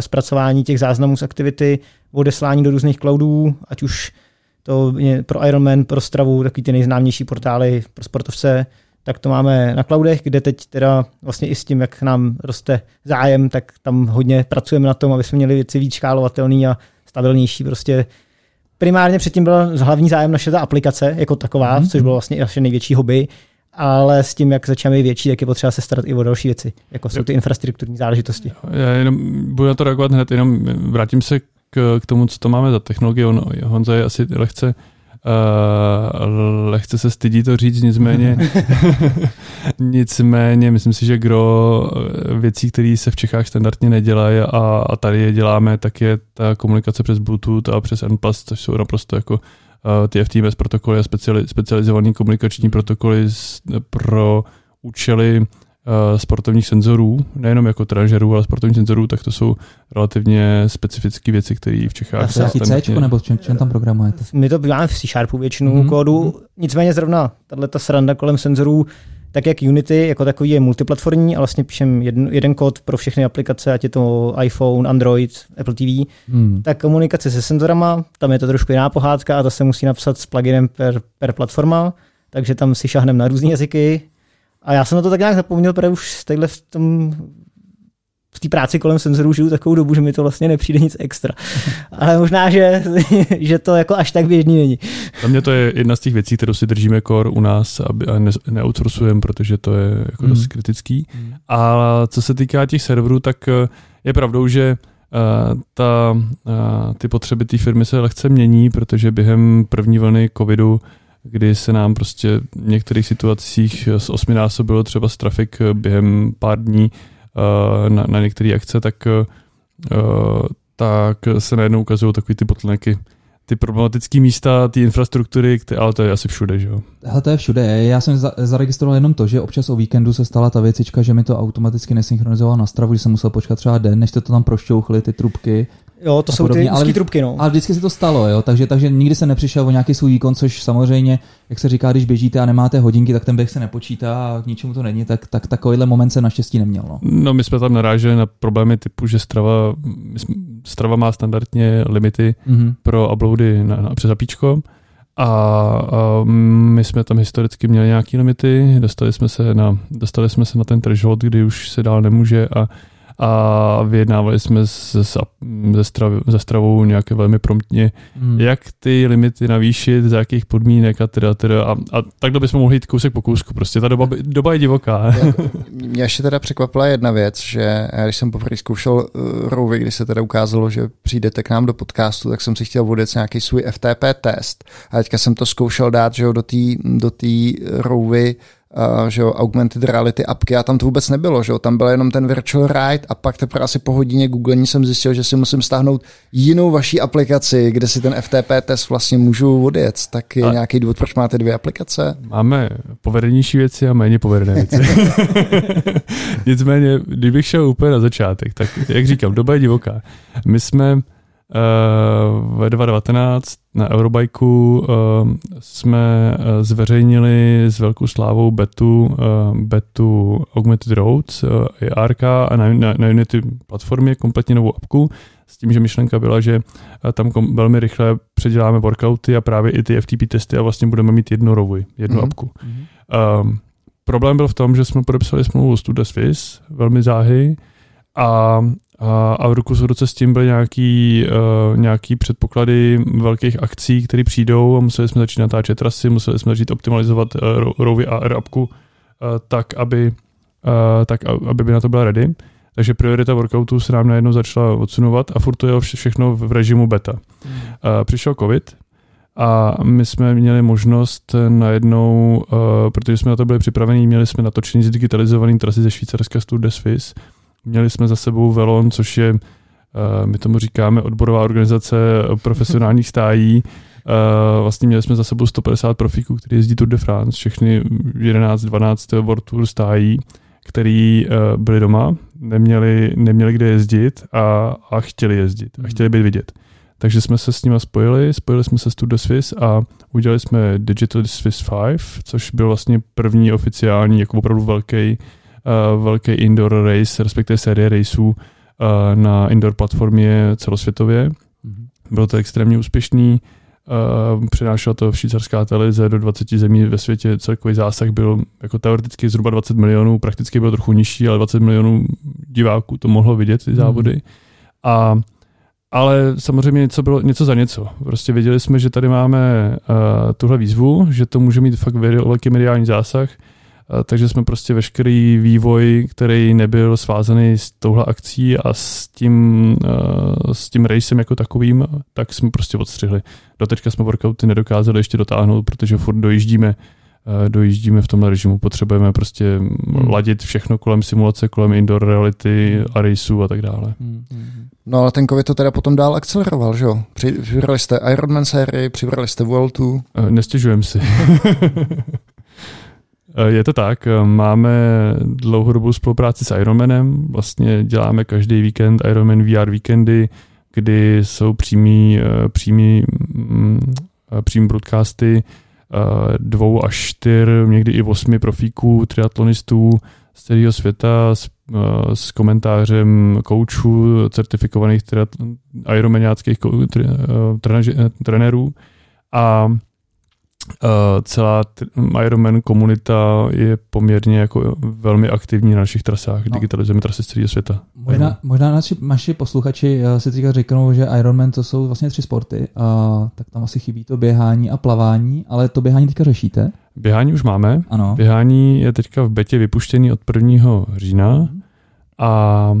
zpracování těch záznamů z aktivity, odeslání do různých cloudů, ať už to je pro Ironman, pro Stravu, takový ty nejznámější portály pro sportovce, tak to máme na cloudech, kde teď teda vlastně i s tím, jak nám roste zájem, tak tam hodně pracujeme na tom, aby jsme měli věci víc škálovatelný a stabilnější. Prostě primárně předtím byl hlavní zájem naše ta aplikace jako taková, mm-hmm. což bylo vlastně i naše největší hobby, ale s tím, jak začínáme být větší, tak je potřeba se starat i o další věci, jako jsou ty infrastrukturní záležitosti. Já jenom budu na to reagovat hned, jenom vrátím se k, k tomu, co to máme za technologie. On, Honza je asi lehce Uh, lehce se stydí to říct, nicméně, nicméně myslím si, že gro eh, věcí, které se v Čechách standardně nedělají a, a tady je děláme, tak je ta komunikace přes Bluetooth a přes N+, což jsou naprosto jako uh, ty FTMS protokoly a speciali, specializované komunikační protokoly s, pro účely sportovních senzorů, nejenom jako trenažerů, ale sportovních senzorů, tak to jsou relativně specifické věci, které v Čechách To je nějaký C, nebo v čem, čem tam programujete? My to máme v C Sharpu většinu Mhm. mm-hmm. kódu, nicméně zrovna tahle ta sranda kolem senzorů, tak jak Unity jako takový je multiplatformní a vlastně píšem jeden, jeden kód pro všechny aplikace, ať je to iPhone, Android, Apple TV, Hmm. tak komunikace se senzorama, tam je to trošku jiná pohádka a to se musí napsat s pluginem per, per platforma, takže tam si šahnem na různé jazyky. A já jsem na to tak nějak zapomněl, protože už takhle v tom v té práci kolem senzorů žiju takovou dobu, že mi to vlastně nepřijde nic extra. Ale možná, že, že to jako až tak běžný není. Za mě to je jedna z těch věcí, kterou si držíme core u nás aby, a ne, neoutsourcujeme, protože to je jako mm. dost kritický. Mm. A co se týká těch serverů, tak eh, je pravdou, že uh, ta, uh, ty potřeby té firmy se lehce mění, protože během první vlny covidu kdy se nám prostě v některých situacích z osminásobilo třeba z trafik během pár dní, Eh, na, na některé akce, tak, eh, tak se najednou ukazují takový ty bottlenecky, ty problematické místa, ty infrastruktury, ale to je asi všude, že jo? Hele, to je všude. Já jsem za, zaregistroval jenom to, že občas o víkendu se stala ta věcička, že mi to automaticky nesynchronizoval na stravu, že jsem musel počkat třeba den, než to tam prošťouchli, ty trubky. Jo, to jsou podobně. ty ale, trubky, no. Ale vždycky se to stalo, jo, takže, takže nikdy se nepřišel o nějaký svůj výkon, což samozřejmě, jak se říká, když běžíte a nemáte hodinky, tak ten běh se nepočítá a k ničemu to není, tak, tak takovýhle moment se naštěstí neměl. No. no my jsme tam naráželi na problémy typu, že Strava, Strava má standardně limity mm-hmm. pro uploady na, na, přes apíčko, a, a my jsme tam historicky měli nějaké limity, dostali jsme se na, dostali jsme se na ten threshold, kdy už se dál nemůže a a vyjednávali jsme se, se, strav, se stravou nějaké velmi promptně, hmm. jak ty limity navýšit, za jakých podmínek a teda, teda a, a takhle bychom mohli jít kousek po kousku, prostě ta doba, doba je divoká. Mě ještě teda překvapila jedna věc, že když jsem poprvé zkoušel uh, Rouvy, kdy se teda ukázalo, že přijdete k nám do podcastu, tak jsem si chtěl vodit nějaký svůj FTP test a teďka jsem to zkoušel dát, že jo, do té do tý Rouvy uh, že jo, augmented reality apky a tam to vůbec nebylo, že jo, tam byl jenom ten virtual ride a pak teprve asi po hodině googlení jsem zjistil, že si musím stáhnout jinou vaší aplikaci, kde si ten FTP test vlastně můžu odjet. Tak je a nějaký důvod, proč máte dvě aplikace? Máme povedenější věci a méně povedené věci. Nicméně, kdybych šel úplně na začátek, tak jak říkám, doba je divoká. My jsme v 2019 na Eurobajku jsme eh, zveřejnili s velkou slávou betu, eh, betu Augmented Roads, i eh, ARK a na, na, na Unity platformě kompletně novou apku s tím, že myšlenka byla, že tam kom, velmi rychle předěláme workouty a právě i ty FTP testy a vlastně budeme mít jednu rovuj, jednu mm-hmm. apku. Mm-hmm. Um, problém byl v tom, že jsme podepsali smlouvu s Tuda Swiss, velmi záhy, a a, a v ruku v ruce s tím byly nějaký, uh, nějaký předpoklady velkých akcí, které přijdou a museli jsme začít natáčet trasy, museli jsme začít optimalizovat uh, Rovy AR appku uh, tak, aby, uh, tak, aby by na to byla ready. Takže priorita workoutu se nám najednou začala odsunovat a furt to je vše, všechno v režimu beta. Hmm. Uh, přišel covid a my jsme měli možnost najednou, uh, protože jsme na to byli připraveni, měli jsme natočený zdigitalizovaný trasy ze Švýcarska z Tour de Suisse, Měli jsme za sebou Velon, což je, eh, my tomu říkáme, odborová organizace profesionálních stájí. Eh, vlastně měli jsme za sebou 150 profíků, kteří jezdí Tour de France, všechny 11-12 World Tour stájí, který eh, byli doma, neměli, neměli kde jezdit a, a chtěli jezdit a chtěli být vidět. Takže jsme se s nimi spojili, spojili jsme se s Tour de Swiss a udělali jsme Digital Swiss 5, což byl vlastně první oficiální, jako opravdu velký uh, velký indoor race, respektive série raceů uh, na indoor platformě celosvětově. Mm-hmm. Bylo to extrémně úspěšný, uh, přinášela to švýcarská televize do 20 zemí ve světě, celkový zásah byl jako teoreticky zhruba 20 milionů, prakticky byl trochu nižší, ale 20 milionů diváků to mohlo vidět, ty závody. Mm-hmm. A ale samozřejmě něco bylo něco za něco. Prostě věděli jsme, že tady máme uh, tuhle výzvu, že to může mít fakt velký mediální zásah takže jsme prostě veškerý vývoj, který nebyl svázaný s touhle akcí a s tím, s tím racem jako takovým, tak jsme prostě odstřihli. Doteďka jsme workouty nedokázali ještě dotáhnout, protože furt dojíždíme dojíždíme v tomhle režimu, potřebujeme prostě hmm. ladit všechno kolem simulace, kolem indoor reality a raceů a tak dále. Hmm. No ale ten COVID to teda potom dál akceleroval, že jo? Přibrali jste Ironman sérii, přibrali jste Vueltu. Nestěžujem si. Eh, je to tak, eh, máme dlouhodobou spolupráci s Ironmanem, vlastně děláme každý víkend Ironman VR víkendy, kdy jsou přímý, eh, přímý, mm, přímý broadcasty dvou až čtyř, někdy i osmi profíků, triatlonistů z celého světa s, s komentářem koučů, certifikovaných ironmaniáckých trenérů a celá t- Ironman komunita je poměrně jako velmi aktivní na našich trasách, No. digitalizujeme trasy z celého světa. Možná, možná naši, naši posluchači eh, si teďka řeknou, že Ironman to jsou vlastně tři sporty, a tak tam asi chybí to běhání a plavání, ale to běhání teďka řešíte? Běhání už máme, Ano. Běhání je teďka v betě vypuštěný od 1. října a, a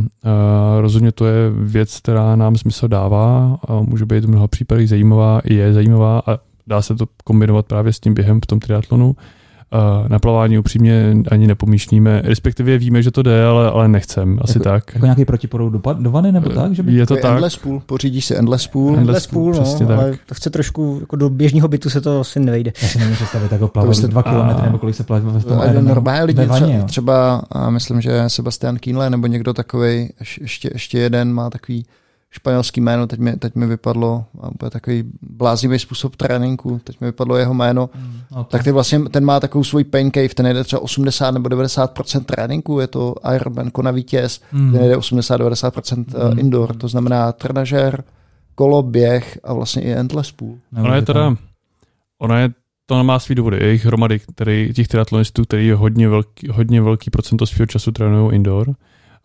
rozhodně to je věc, která nám smysl dává a může být v mnoha případech zajímavá, i je zajímavá a dá se to kombinovat právě s tím během v tom triatlonu. A na plavání upřímně ani nepomýšlíme, respektive víme, že to jde, ale, ale nechcem, asi Jako- tak. Jako nějaký protiporou do, do vany nebo tak? Že by... Je to Takový tak. Endless pool, pořídíš si endless pool. Endless Endless pool, no, tak. ale to chce trošku, jako do běžného bytu se to asi nevejde. Já si nemůžu představit, jako plavat byste- dva kilometry a- nebo kolik se plaví ve tom Ale Ironmanu. normálně lidi vaně, třeba, třeba a myslím, že Sebastian Kienle nebo někdo takový, ještě, ještě jeden má takový španělský jméno, teď mi, teď mi vypadlo, a úplně takový bláznivý způsob tréninku, teď mi vypadlo jeho jméno, No, to, tak ty vlastně, ten má takovou svůj pain cave, ten jede třeba 80 nebo 90% tréninku, je to Ironman Kona vítěz, Hmm. ten jede 80-90% Hmm. indoor, to znamená trenažér, kolo, běh a vlastně i endless pool. Ona je teda, ona je, to má svý důvody, je jich hromady, který, těch triatlonistů, který hodně velký, hodně velký procento svého času trénují indoor.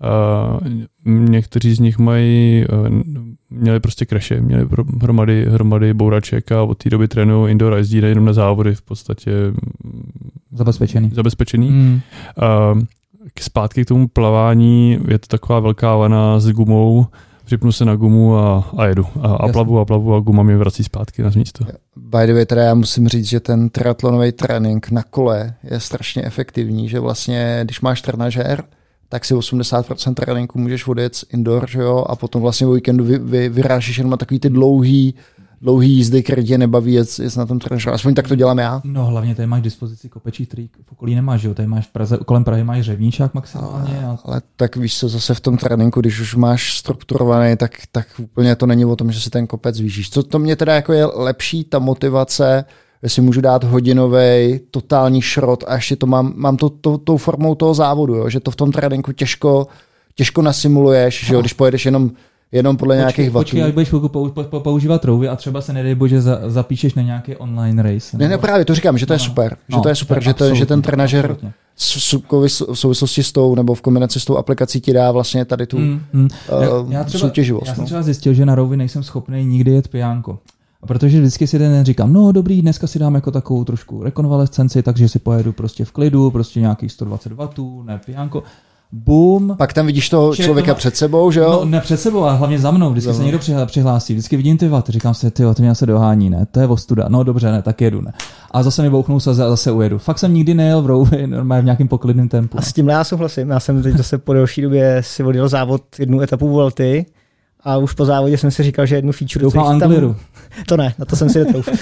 Uh, někteří z nich mají, uh, měli prostě kreše, měli hromady, hromady bouraček a od té doby trénují indoor a jezdí jenom na závody v podstatě mm, Zabezpečený. zabezpečený. Hmm. Uh, k- zpátky k tomu plavání je to taková velká vana s gumou, připnu se na gumu a, a jedu. A, a plavu a plavu a guma mě vrací zpátky na místo. By the way, teda já musím říct, že ten triatlonový trénink na kole je strašně efektivní, že vlastně, když máš trenažér, tak si 80% tréninku můžeš odjet indoor, že jo, a potom vlastně o víkendu vy, vy, vyrážíš jenom na takový ty dlouhý, dlouhý jízdy, které tě nebaví jet, jet na tom trenažéru. Aspoň tak to dělám já. No hlavně tady máš dispozici kopečí, který v okolí nemáš, že jo? Tady máš v Praze, kolem Prahy máš řevníčák maximálně. A... Ale tak víš co, zase v tom tréninku, když už máš strukturovaný, tak, tak úplně to není o tom, že si ten kopec zvýšíš. Co to mě teda jako je lepší, ta motivace, že si můžu dát hodinový totální šrot a ještě to mám, mám to, to tou formou toho závodu, jo? že to v tom tréninku těžko, těžko nasimuluješ, že jo? když pojedeš jenom, jenom podle nějakých vatů. Počkej, až budeš pou, pou, pou, používat trouby a třeba se nedej bože za, zapíšeš na nějaký online race. Ne, ne, právě to říkám, že to je No, super. Že no, to je super, že, to, že ten trenažer v souvislosti s tou, nebo v kombinaci s tou aplikací ti dá vlastně tady tu Mm, mm. uh, já, třeba, soutěživost. já jsem no. třeba zjistil, že na rouvy nejsem schopný nikdy jet pijánko. A protože vždycky si den říkám, no dobrý, dneska si dám jako takovou trošku rekonvalescenci, takže si pojedu prostě v klidu, prostě nějakých 120 W, ne pijánko. Bum, Pak tam vidíš toho Všechno člověka před sebou, že jo? No, ne před sebou, ale hlavně za mnou. Vždycky se někdo přihlásí. Vždycky vidím ty vaty. Říkám si, ty to mě se dohání, ne? To je ostuda. No dobře, ne, tak jedu, ne. A zase mi bouchnou se a zase ujedu. Fakt jsem nikdy nejel v rouvy, normálně v nějakém poklidném tempu. A s tímhle já souhlasím. Já jsem teď zase po delší době si odjel závod jednu etapu Volty a už po závodě jsem si říkal, že jednu feature, Doufám tam. To ne, na to jsem si netrouf.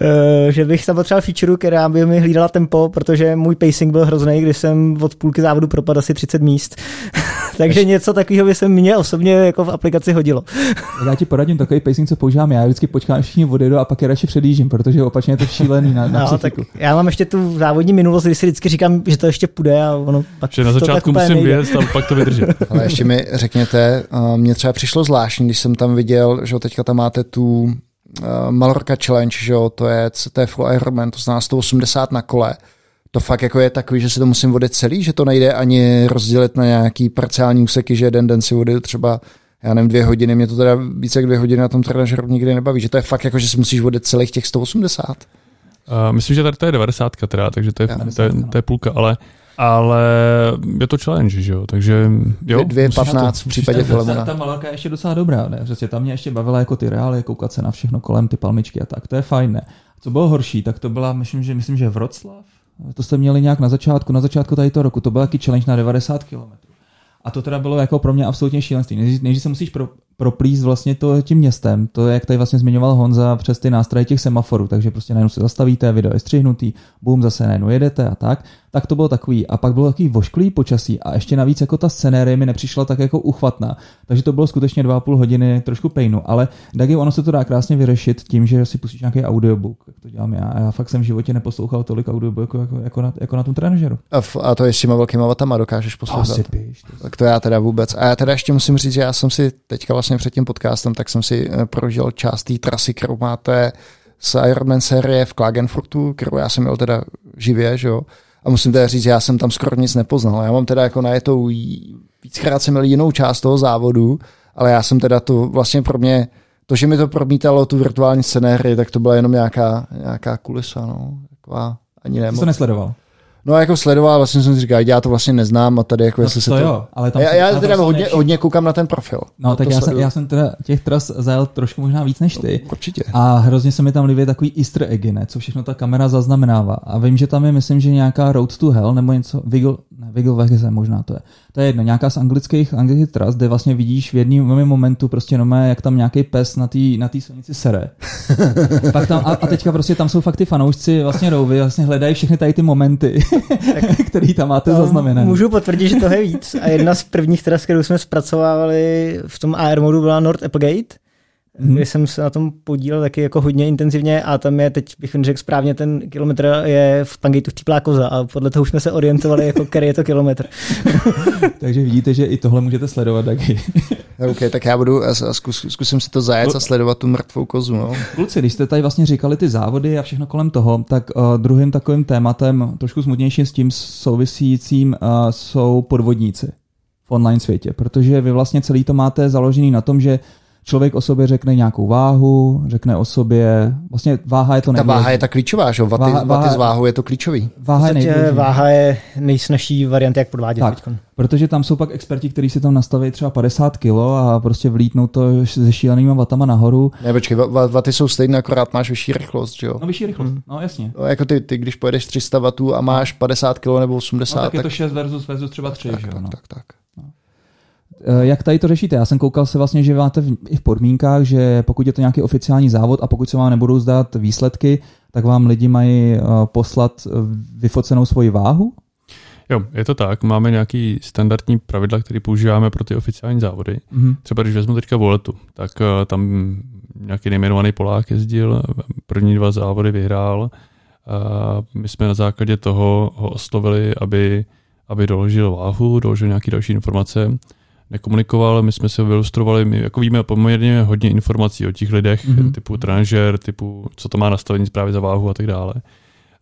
Eh, že bych tam potřeboval feature, která by mi hlídala tempo, protože můj pacing byl hrozný, když jsem od půlky závodu propadl asi 30 míst. Takže něco takového by se mně osobně jako v aplikaci hodilo. Já ti poradím takový pacing, co používám já. Vždycky počkám, všichni odjedu a pak je radši předjíždím, protože opačně je to šílený na, na No, tak já mám ještě tu závodní minulost, kdy si vždycky říkám, že to ještě půjde a ono pak Že na to tak začátku musím nejde. vyjet a pak to vydržet. Ale ještě mi řekněte, uh, mně třeba přišlo zvláštní, když jsem tam viděl, že teďka tam máte tu uh, Mallorca Challenge, že jo, to je, to je full Ironman, to znamená 180 na kole. To fakt jako je takový, že si to musím vodit celý, že to nejde ani rozdělit na nějaký parciální úseky, že jeden den si vodit třeba já nevím, dvě hodiny, mě to teda více jak dvě hodiny na tom trenažeru nikdy nebaví, že to je fakt jako, že si musíš vodit celých těch 180. Uh, myslím, že tady to je 90 teda, takže to je, Jo. to je, to je půlka, ale, ale je to challenge, že jo, takže jo. Dvě- dvě musíš patnáct. to- v případě ta, Filemona. ta, ta Malorka je ještě docela dobrá, ne? Přesně tam mě ještě bavila jako ty reály, koukat se na všechno kolem, ty palmičky a tak, to je fajn, ne? Co bylo horší, tak to byla, myslím, že, myslím, že Vroclav, to jste měli nějak na začátku, na začátku tady toho roku, to byl taky challenge na 90 km. A to teda bylo jako pro mě absolutně šílenství. Nejdřív, nejdřív se musíš pro, proplíst vlastně to tím městem, to je, jak tady vlastně zmiňoval Honza přes ty nástroje těch semaforů, takže prostě najednou se zastavíte, video je střihnutý, boom, zase najednou jedete a tak. Tak to bylo takový. A pak bylo takový vošklý počasí a ještě navíc jako ta scenérie mi nepřišla tak jako uchvatná. Takže to bylo skutečně dva a půl hodiny trošku pejnu, ale Dagi, ono se to dá krásně vyřešit tím, že si pustíš nějaký audiobook, jak to dělám já. A já fakt jsem v životě neposlouchal tolik audiobook jako, jako, jako, na, jako na tom trenažeru. A, v, a to je s těma velkýma vatama, dokážeš poslouchat. Asi píš. To Tak to já teda vůbec. A já teda ještě musím říct, že já jsem si teďka vlastně před tím podcastem, tak jsem si eh, prožil část té trasy, kterou máte z Ironman série v Klagenfurtu, kterou já jsem měl teda živě, že jo. A musím teda říct, já jsem tam skoro nic nepoznal. Já mám teda jako najetou, víckrát jsem měl jinou část toho závodu, ale já jsem teda to vlastně pro mě, to, že mi to promítalo tu virtuální scenérii, tak to byla jenom nějaká, nějaká kulisa, no. Taková, ani Ty jsi nemoc. to nesledoval. No a jako sledoval, vlastně jsem si říkal, já to vlastně neznám a tady jako No, jestli se to to... jo, ale tam já, já teda tam si hodně, hodně koukám na ten profil. No, tak to já jsem, já jsem teda těch tras zajel trošku možná víc než ty. Určitě. A hrozně se mi tam líbí takový easter eggy, ne? co všechno ta kamera zaznamenává. A vím, že tam je, myslím, že nějaká Road to Hell, nebo něco, Wiggle, ne, Wiggle možná to je. To je jedno, nějaká z anglických, anglických tras, kde vlastně vidíš v jednom momentu prostě nomé, jak tam nějaký pes na té na tý silnici sere. Pak tam, a, a, teďka prostě tam jsou fakt ty fanoušci vlastně rouvy, vlastně hledají všechny tady ty momenty, který tam máte zaznamenané. Můžu potvrdit, že toho je víc. A jedna z prvních tras, kterou jsme zpracovávali v tom AR modu, byla North Applegate, Kde jsem se na tom podílel taky jako hodně intenzivně a tam je, teď bych řekl správně, ten kilometr je v Pangateu štíplá koza a podle toho už jsme se orientovali, jako který je to kilometr. Takže vidíte, že i tohle můžete sledovat taky. OK, tak já budu, a zkus, zkusím si to zajet a sledovat tu mrtvou kozu. No. Kluci, když jste tady vlastně říkali ty závody a všechno kolem toho, tak uh, druhým takovým tématem, trošku smutnějším s tím souvisícím, uh, jsou podvodníci v online světě, protože vy vlastně celý to máte založený na tom, že člověk o sobě řekne nějakou váhu, řekne o sobě, vlastně váha je to Ta nejdůležitější. váha je ta klíčová, že jo? Vaty, Váha- vaty váha- z váhou je to klíčový. váha je váha je nejsnažší varianta, jak podvádět. Tak. teďkon. Protože tam jsou pak experti, kteří si tam nastaví třeba 50 kg a prostě vlítnou to se šílenýma vatama nahoru. Ne, počkej, va- va- vaty jsou stejné, akorát máš vyšší rychlost, že jo? No vyšší rychlost, no jasně. No, jako ty, ty, když pojedeš 300 W a máš 50 kg nebo 80, No, tak je tak, to 6 versus, versus třeba 3, tak, že jo, tak, no. tak, tak. Eh, Jak tady to řešíte? Já jsem koukal se vlastně, že máte v, i v podmínkách, že pokud je to nějaký oficiální závod a pokud se vám nebudou zdát výsledky, tak vám lidi mají eh, poslat eh, vyfocenou svoji váhu? Jo, je to tak. Máme nějaký standardní pravidla, které používáme pro ty oficiální závody. Mhm. Třeba když vezmu teďka voletu, tak tam nějaký nejmenovaný Polák jezdil, první dva závody vyhrál. A my jsme na základě toho ho oslovili, aby, aby doložil váhu, doložil nějaké další informace. Nekomunikoval, my jsme se vylustrovali, my jako víme poměrně hodně informací o těch lidech, Mhm. mm-hmm. typu trenažer, typu co to má nastavení právě za váhu a tak dále.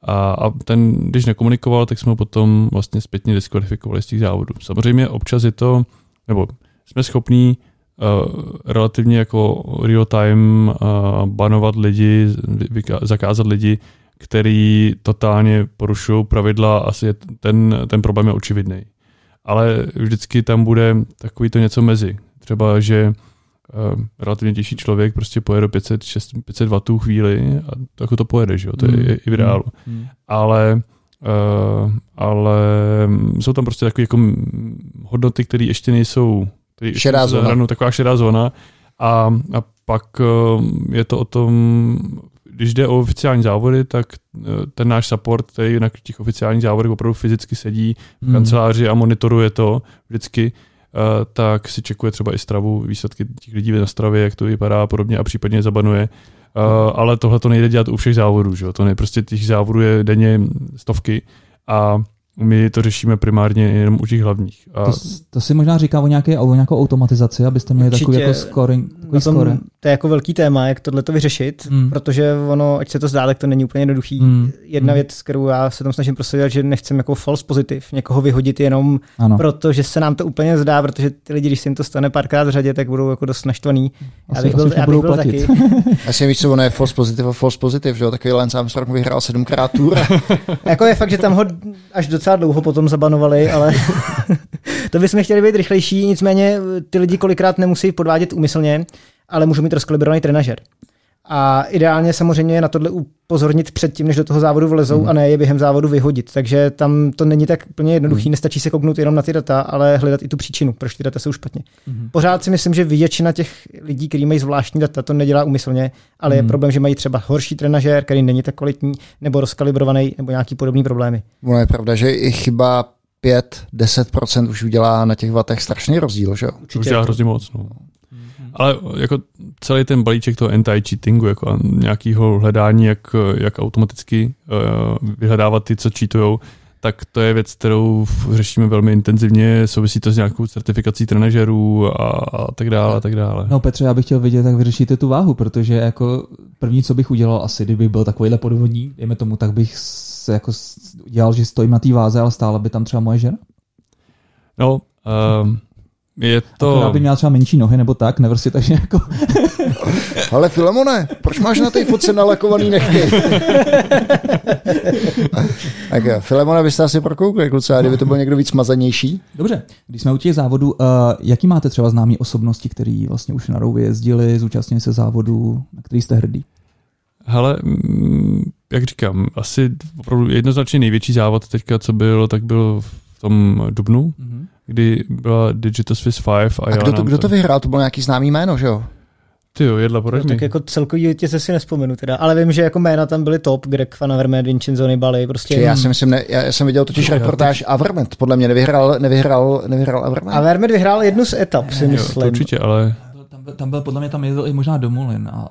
A, a ten, když nekomunikoval, tak jsme ho potom vlastně zpětně diskvalifikovali z těch závodů. Samozřejmě občas je to, nebo jsme schopní uh, relativně jako real time uh, banovat lidi, vyka- zakázat lidi, který totálně porušují pravidla, asi je ten, ten problém je očividný. Ale vždycky tam bude takový to něco mezi. Třeba, že uh, relativně těžší člověk prostě pojede do 500, 6, 500 W chvíli a to, jako to pojede, že jo? to je Mm. i- i v reálu Mm. ale, uh, ale jsou tam prostě takové jako mm, hodnoty, které ještě nejsou který Šedá zóna. hranou, taková šedá zóna a, a pak uh, je to o tom, když jde o oficiální závody, tak uh, ten náš support, který na těch oficiálních závodech opravdu fyzicky sedí v Mm. kanceláři a monitoruje to vždycky, uh, tak si čekuje třeba i stravu, výsledky těch lidí na stravě, jak to vypadá a podobně a případně je zabanuje. Uh, ale tohle to nejde dělat u všech závodů, že? jo? to ne, prostě těch závodů je denně stovky a my to řešíme primárně jenom u těch hlavních. A To, to si možná říká o, nějaké, o nějakou automatizaci, abyste měli Určitě. takový jako scoring, takový tom, score. to je jako velký téma, jak tohle to vyřešit, Mm. protože ono, ať se to zdá, tak to není úplně jednoduchý. Mm. Jedna Mm. věc, kterou já se tam snažím prosadit, že nechcem jako false pozitiv, někoho vyhodit jenom Ano, proto, že se nám to úplně zdá, protože ty lidi, když se jim to stane párkrát v řadě, tak budou jako dost naštvaný. Já asi, bych byl, já bych nebudou byl platit. taky. Asi víš, co ono je false positive a false positive, že jo? Takový Lance Armstrong vyhrál sedmkrát tour. jako je fakt, že tam ho až docela dlouho potom zabanovali, ale to bychom chtěli být rychlejší, nicméně ty lidi kolikrát nemusí podvádět úmyslně, ale můžou mít rozkalibrovaný trenažer. A ideálně samozřejmě je na tohle upozornit předtím, než do toho závodu vlezou Hmm. a ne je během závodu vyhodit. Takže tam to není tak úplně jednoduchý, nestačí se kouknout jenom na ty data, ale hledat i tu příčinu, proč ty data jsou špatně. Mhm. Pořád si myslím, že většina těch lidí, kteří mají zvláštní data, to nedělá úmyslně, ale je Mhm. problém, že mají třeba horší trenažér, který není tak kvalitní, nebo rozkalibrovaný, nebo nějaký podobný problémy. Ono je pravda, že i chyba 5-10% už udělá na těch vatech strašný rozdíl, že jo? už dělá hrozně moc. No. Ale jako celý ten balíček toho anti-cheatingu, jako nějakého hledání, jak, jak automaticky uh, vyhledávat ty, co cheatujou, tak to je věc, kterou řešíme velmi intenzivně, souvisí to s nějakou certifikací trenažerů a, a tak dále, a tak dále. No Petře, já bych chtěl vidět, jak vyřešíte tu váhu, protože jako první, co bych udělal asi, kdybych byl takovýhle podvodník, dejme tomu, tak bych se jako dělal, že stojím na té váze, ale stála by tam třeba moje žena. No, um, je To... to... by měla třeba menší nohy nebo tak, nebo si takže jako... Ale Filemone, proč máš na té fotce nalakovaný nechty? tak jo, Filemone byste asi prokoukli, kluci, a kdyby to byl někdo víc mazanější. Dobře, když jsme u těch závodů, uh, jaký máte třeba známí osobnosti, který vlastně už na rouvě jezdili, zúčastnili se závodů, na který jste hrdí? Hele, mm, jak říkám, asi opravdu jednoznačně největší závod teďka, co byl, tak byl v tom Dubnu, Mm-hmm. Kdy byla Digital Swiss 5 a, A já kdo to, kdo to vyhrál? To byl nějaký známý jméno, že jo? Ty jo, jedla, No, poraď mi. tak jako celkový vítěze si nespomenu teda, ale vím, že jako jména tam byly top, Greg Van Avermaet, Vincenzo Nibali, prostě Či já si myslím, ne, já, jsem viděl totiž reportáž Avermet, podle mě nevyhrál, nevyhrál, nevyhrál Avermet. Avermaet vyhrál jednu z etap, si Jo, to myslím. určitě, ale Tam, byl, podle mě tam jezdil i možná Domolin a,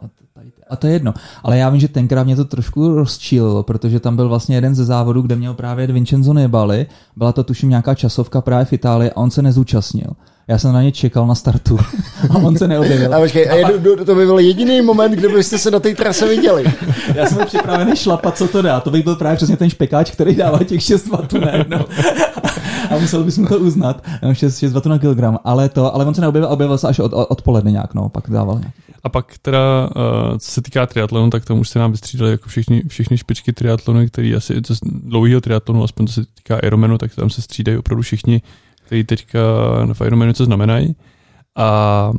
a to je jedno. Ale já vím, že tenkrát mě to trošku rozčílilo, protože tam byl vlastně jeden ze závodů, kde měl právě Vincenzo Nibali, byla to tuším nějaká časovka právě v Itálii a on se nezúčastnil. Já jsem na ně čekal na startu a on se neobjevil. A počkej, a jedu, to by byl jediný moment, kdy byste se na té trase viděli. Já jsem připravený šlapat, co to dá. To bych byl právě přesně ten špekáč, který dává těch 6 vatů najednou. A musel bys mu to uznat. Jenom 6, 6 vatů na kilogram. Ale to, ale on se neobjevil, objevil se až od, od, odpoledne nějak, no, pak dával nějak. A pak teda, uh, co se týká triatlonu, tak tam už se nám vystřídali jako všichni, všechny špičky triatlonu, který asi, co, dlouhého triatlonu, aspoň co se týká Ironmanu, tak tam se střídají opravdu všichni, kteří teďka v Ironmanu co znamenají. A,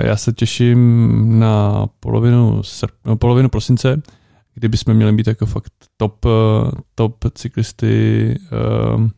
já se těším na polovinu, srp, no, polovinu prosince, kdy bychom měli být jako fakt top, eh, top cyklisty, um,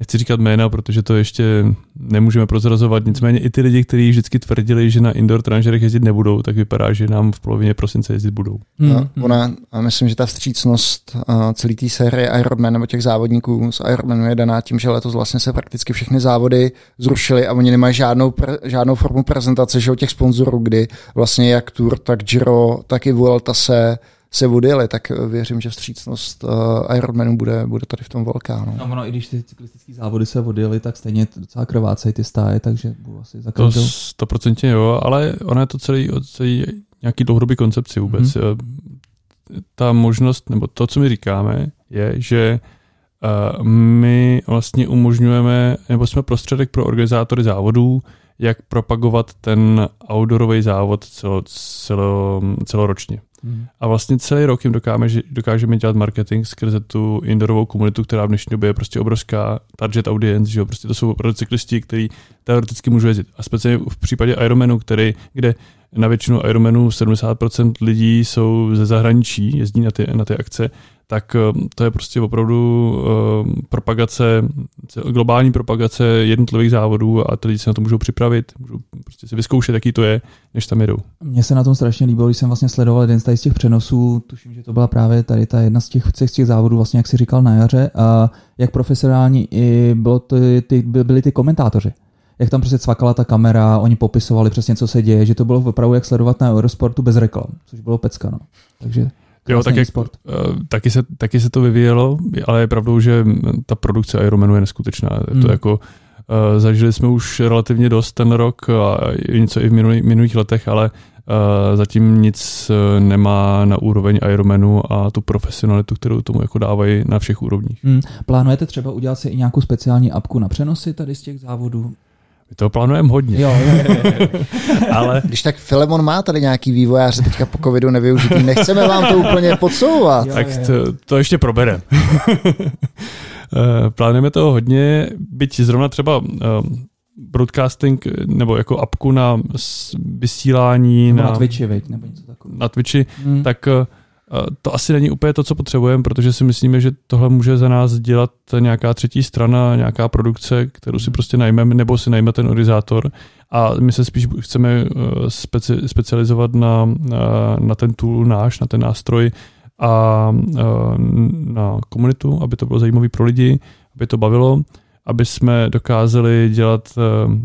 nechci říkat jména, protože to ještě nemůžeme prozrazovat, nicméně i ty lidi, kteří vždycky tvrdili, že na indoor tranžerech jezdit nebudou, tak vypadá, že nám v polovině prosince jezdit budou. Hmm. Ona, a myslím, že ta vstřícnost uh, celé té série Ironman nebo těch závodníků z Ironmanu je daná tím, že letos vlastně se prakticky všechny závody zrušily a oni nemají žádnou, pre, žádnou formu prezentace že, od těch sponzorů, kdy vlastně jak Tour, tak Giro, tak i Vuelta se se odjeli, tak věřím, že vstřícnost uh, Ironmanu bude, bude tady v tom velká. No. No, ono, i když ty cyklistické závody se odjeli, tak stejně to docela krvácejí ty stáje, takže budu asi za To každou. stoprocentně jo, ale ono je to celý, celý nějaký dlouhodobý koncepci vůbec. Mm-hmm. Ta možnost, nebo to, co my říkáme, je, že uh, my vlastně umožňujeme, nebo jsme prostředek pro organizátory závodů, jak propagovat ten outdoorový závod celo, celo, celoročně. Hmm. A vlastně celý rok jim dokážeme, že- dokážeme dělat marketing skrze tu indoorovou komunitu, která v dnešní době je prostě obrovská target audience, že jo? prostě to jsou cyklisti, kteří teoreticky můžou jezdit. A speciálně v případě Ironmanu, který, kde na většinu Ironmanů 70% lidí jsou ze zahraničí, jezdí na ty, na ty akce, tak eh, to je prostě opravdu uh, propagace, globální propagace jednotlivých závodů a ty lidi se na to můžou připravit, můžou prostě si vyzkoušet, jaký to je, než tam jedou. Mně se na tom strašně líbilo, když jsem vlastně sledoval jeden z těch přenosů, tuším, že to byla právě tady ta jedna z těch, z těch závodů, vlastně jak si říkal na jaře, a jak profesionální i bylo to, ty, by- byli ty komentátoři. Jak tam prostě cvakala ta kamera, oni popisovali přesně, co se děje, že to bylo opravdu jak sledovat na Eurosportu bez reklam, což bylo pecka, no. Takže Jo, tak jak, sport. uh, taky, se, taky se to vyvíjelo, ale je pravdou, že ta produkce Ironmanu je neskutečná. Je to Hmm. jako, uh, zažili jsme už relativně dost ten rok a něco i v minulých, minulých letech, ale uh, zatím nic nemá na úroveň Ironmanu a tu profesionalitu, kterou tomu jako dávají na všech úrovních. Hmm. Plánujete třeba udělat si i nějakou speciální apku na přenosy tady z těch závodů? My toho plánujeme hodně, Jo, jo, jo, jo. ale Když tak Filemon má tady nějaký vývojáře teďka po covidu nevyužitý, nechceme vám to úplně podsouvat. Jo, tak jo. to, to ještě probere. Eh, Plánujeme toho hodně, byť zrovna třeba um, broadcasting nebo jako apku na vysílání Nebo na, na Twitchi, veď, nebo něco takového. na Twitchi, Hmm. tak eh, to asi není úplně to, co potřebujeme, protože si myslíme, že tohle může za nás dělat nějaká třetí strana, nějaká produkce, kterou si prostě najmeme, nebo si najme ten organizátor. A my se spíš chceme eh, speci, specializovat na, na, na ten tool náš, na ten nástroj a eh, na komunitu, aby to bylo zajímavé pro lidi, aby to bavilo, aby jsme dokázali dělat eh,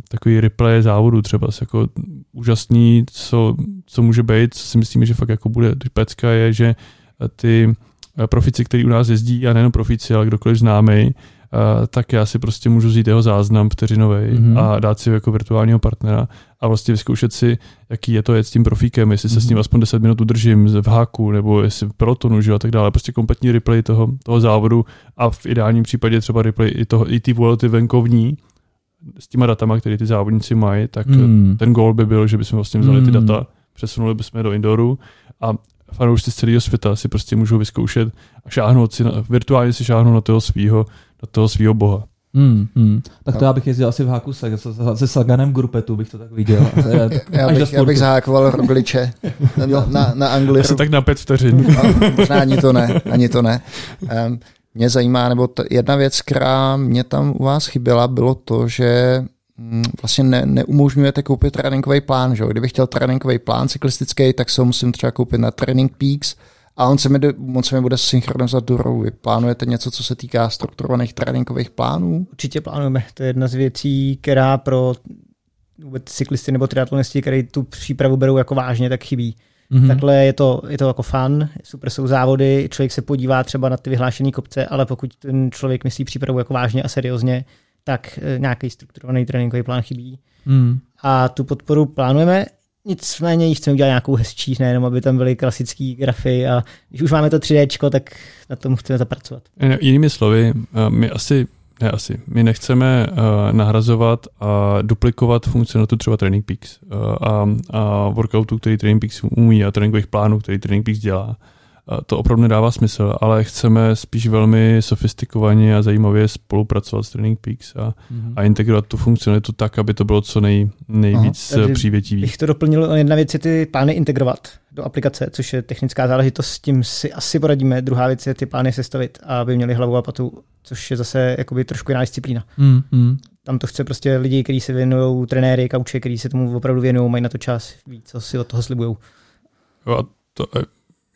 takový replay závodu třeba jako úžasný, co, co může být, co si myslíme, že fakt jako bude pecka, je, že eh, ty eh, profici, který u nás jezdí, a nejen profici, ale kdokoliv známý, Uh, tak já si prostě můžu vzít jeho záznam vteřinový Mhm. mm-hmm. a dát si ho jako virtuálního partnera a vlastně vyzkoušet si, jaký je to jet s tím profíkem, jestli se s ním Mhm. aspoň 10 minut udržím v háku, nebo jestli v pelotonu, že a tak dále. Prostě kompletní replay toho, toho závodu a v ideálním případě třeba replay i, toho, i ty Vuelty venkovní s těma datama, které ty závodníci mají, tak Hmm. ten gól by byl, že bychom vlastně vzali ty Hmm. data, přesunuli bychom je do indoru a fanoušci z celého světa si prostě můžou vyzkoušet a šáhnout si, na, virtuálně si šáhnout na toho svýho, na toho svýho boha. Hmm, hmm. Tak to já bych jezdil asi v háku se, se, Saganem grupetu, bych to tak viděl. Já až do bych, já bych zahákoval Rogliče na, na, na Anglii. Asi tak na pět vteřin. No, možná ani to ne, ani to ne. Um, mě zajímá, nebo t- jedna věc, která mě tam u vás chyběla, bylo to, že mm, vlastně ne, neumožňujete koupit tréninkový plán. Že? jo? Kdybych chtěl tréninkový plán cyklistický, tak se ho musím třeba koupit na Training Peaks a on se mi, do- on se mi bude synchronizovat do. Vy plánujete něco, co se týká strukturovaných tréninkových plánů? Určitě plánujeme. To je jedna z věcí, která pro vůbec cyklisty nebo triatlonisty, který tu přípravu berou jako vážně, tak chybí. Mhm. Hmm. Takhle je to, je to jako fun, super jsou závody, člověk se podívá třeba na ty vyhlášené kopce, ale pokud ten člověk myslí přípravu jako vážně a seriózně, tak eh, nějaký strukturovaný tréninkový plán chybí. Hmm. A tu podporu plánujeme, nicméně ji chceme udělat nějakou hezčí, nejenom aby tam byly klasické grafy a když už máme to 3D, tak na tom chceme zapracovat. Jinými slovy, eh, my asi, ne asi, my nechceme uh, nahrazovat a duplikovat funkcionalitu třeba Training Peaks uh, a, a workoutu, který Training Peaks umí a tréninkových plánů, který Training Peaks dělá. To opravdu nedává smysl, ale chceme spíš velmi sofistikovaně a zajímavě spolupracovat s Training Peaks a, Mhm. a integrovat tu funkcionalitu tak, aby to bylo co nej, nejvíc Aha. Takže přívětivý. Bych to doplnil, jedna věc je ty plány integrovat do aplikace, což je technická záležitost, s tím si asi poradíme. Druhá věc je ty plány sestavit, aby měli hlavu a patu, což je zase jakoby trošku jiná disciplína. Hmm. Hmm. Tam to chce prostě lidi, kteří se věnují, trenéry, kauče, kteří se tomu opravdu věnují, mají na to čas, ví, co si od toho slibují. Jo, a to, eh,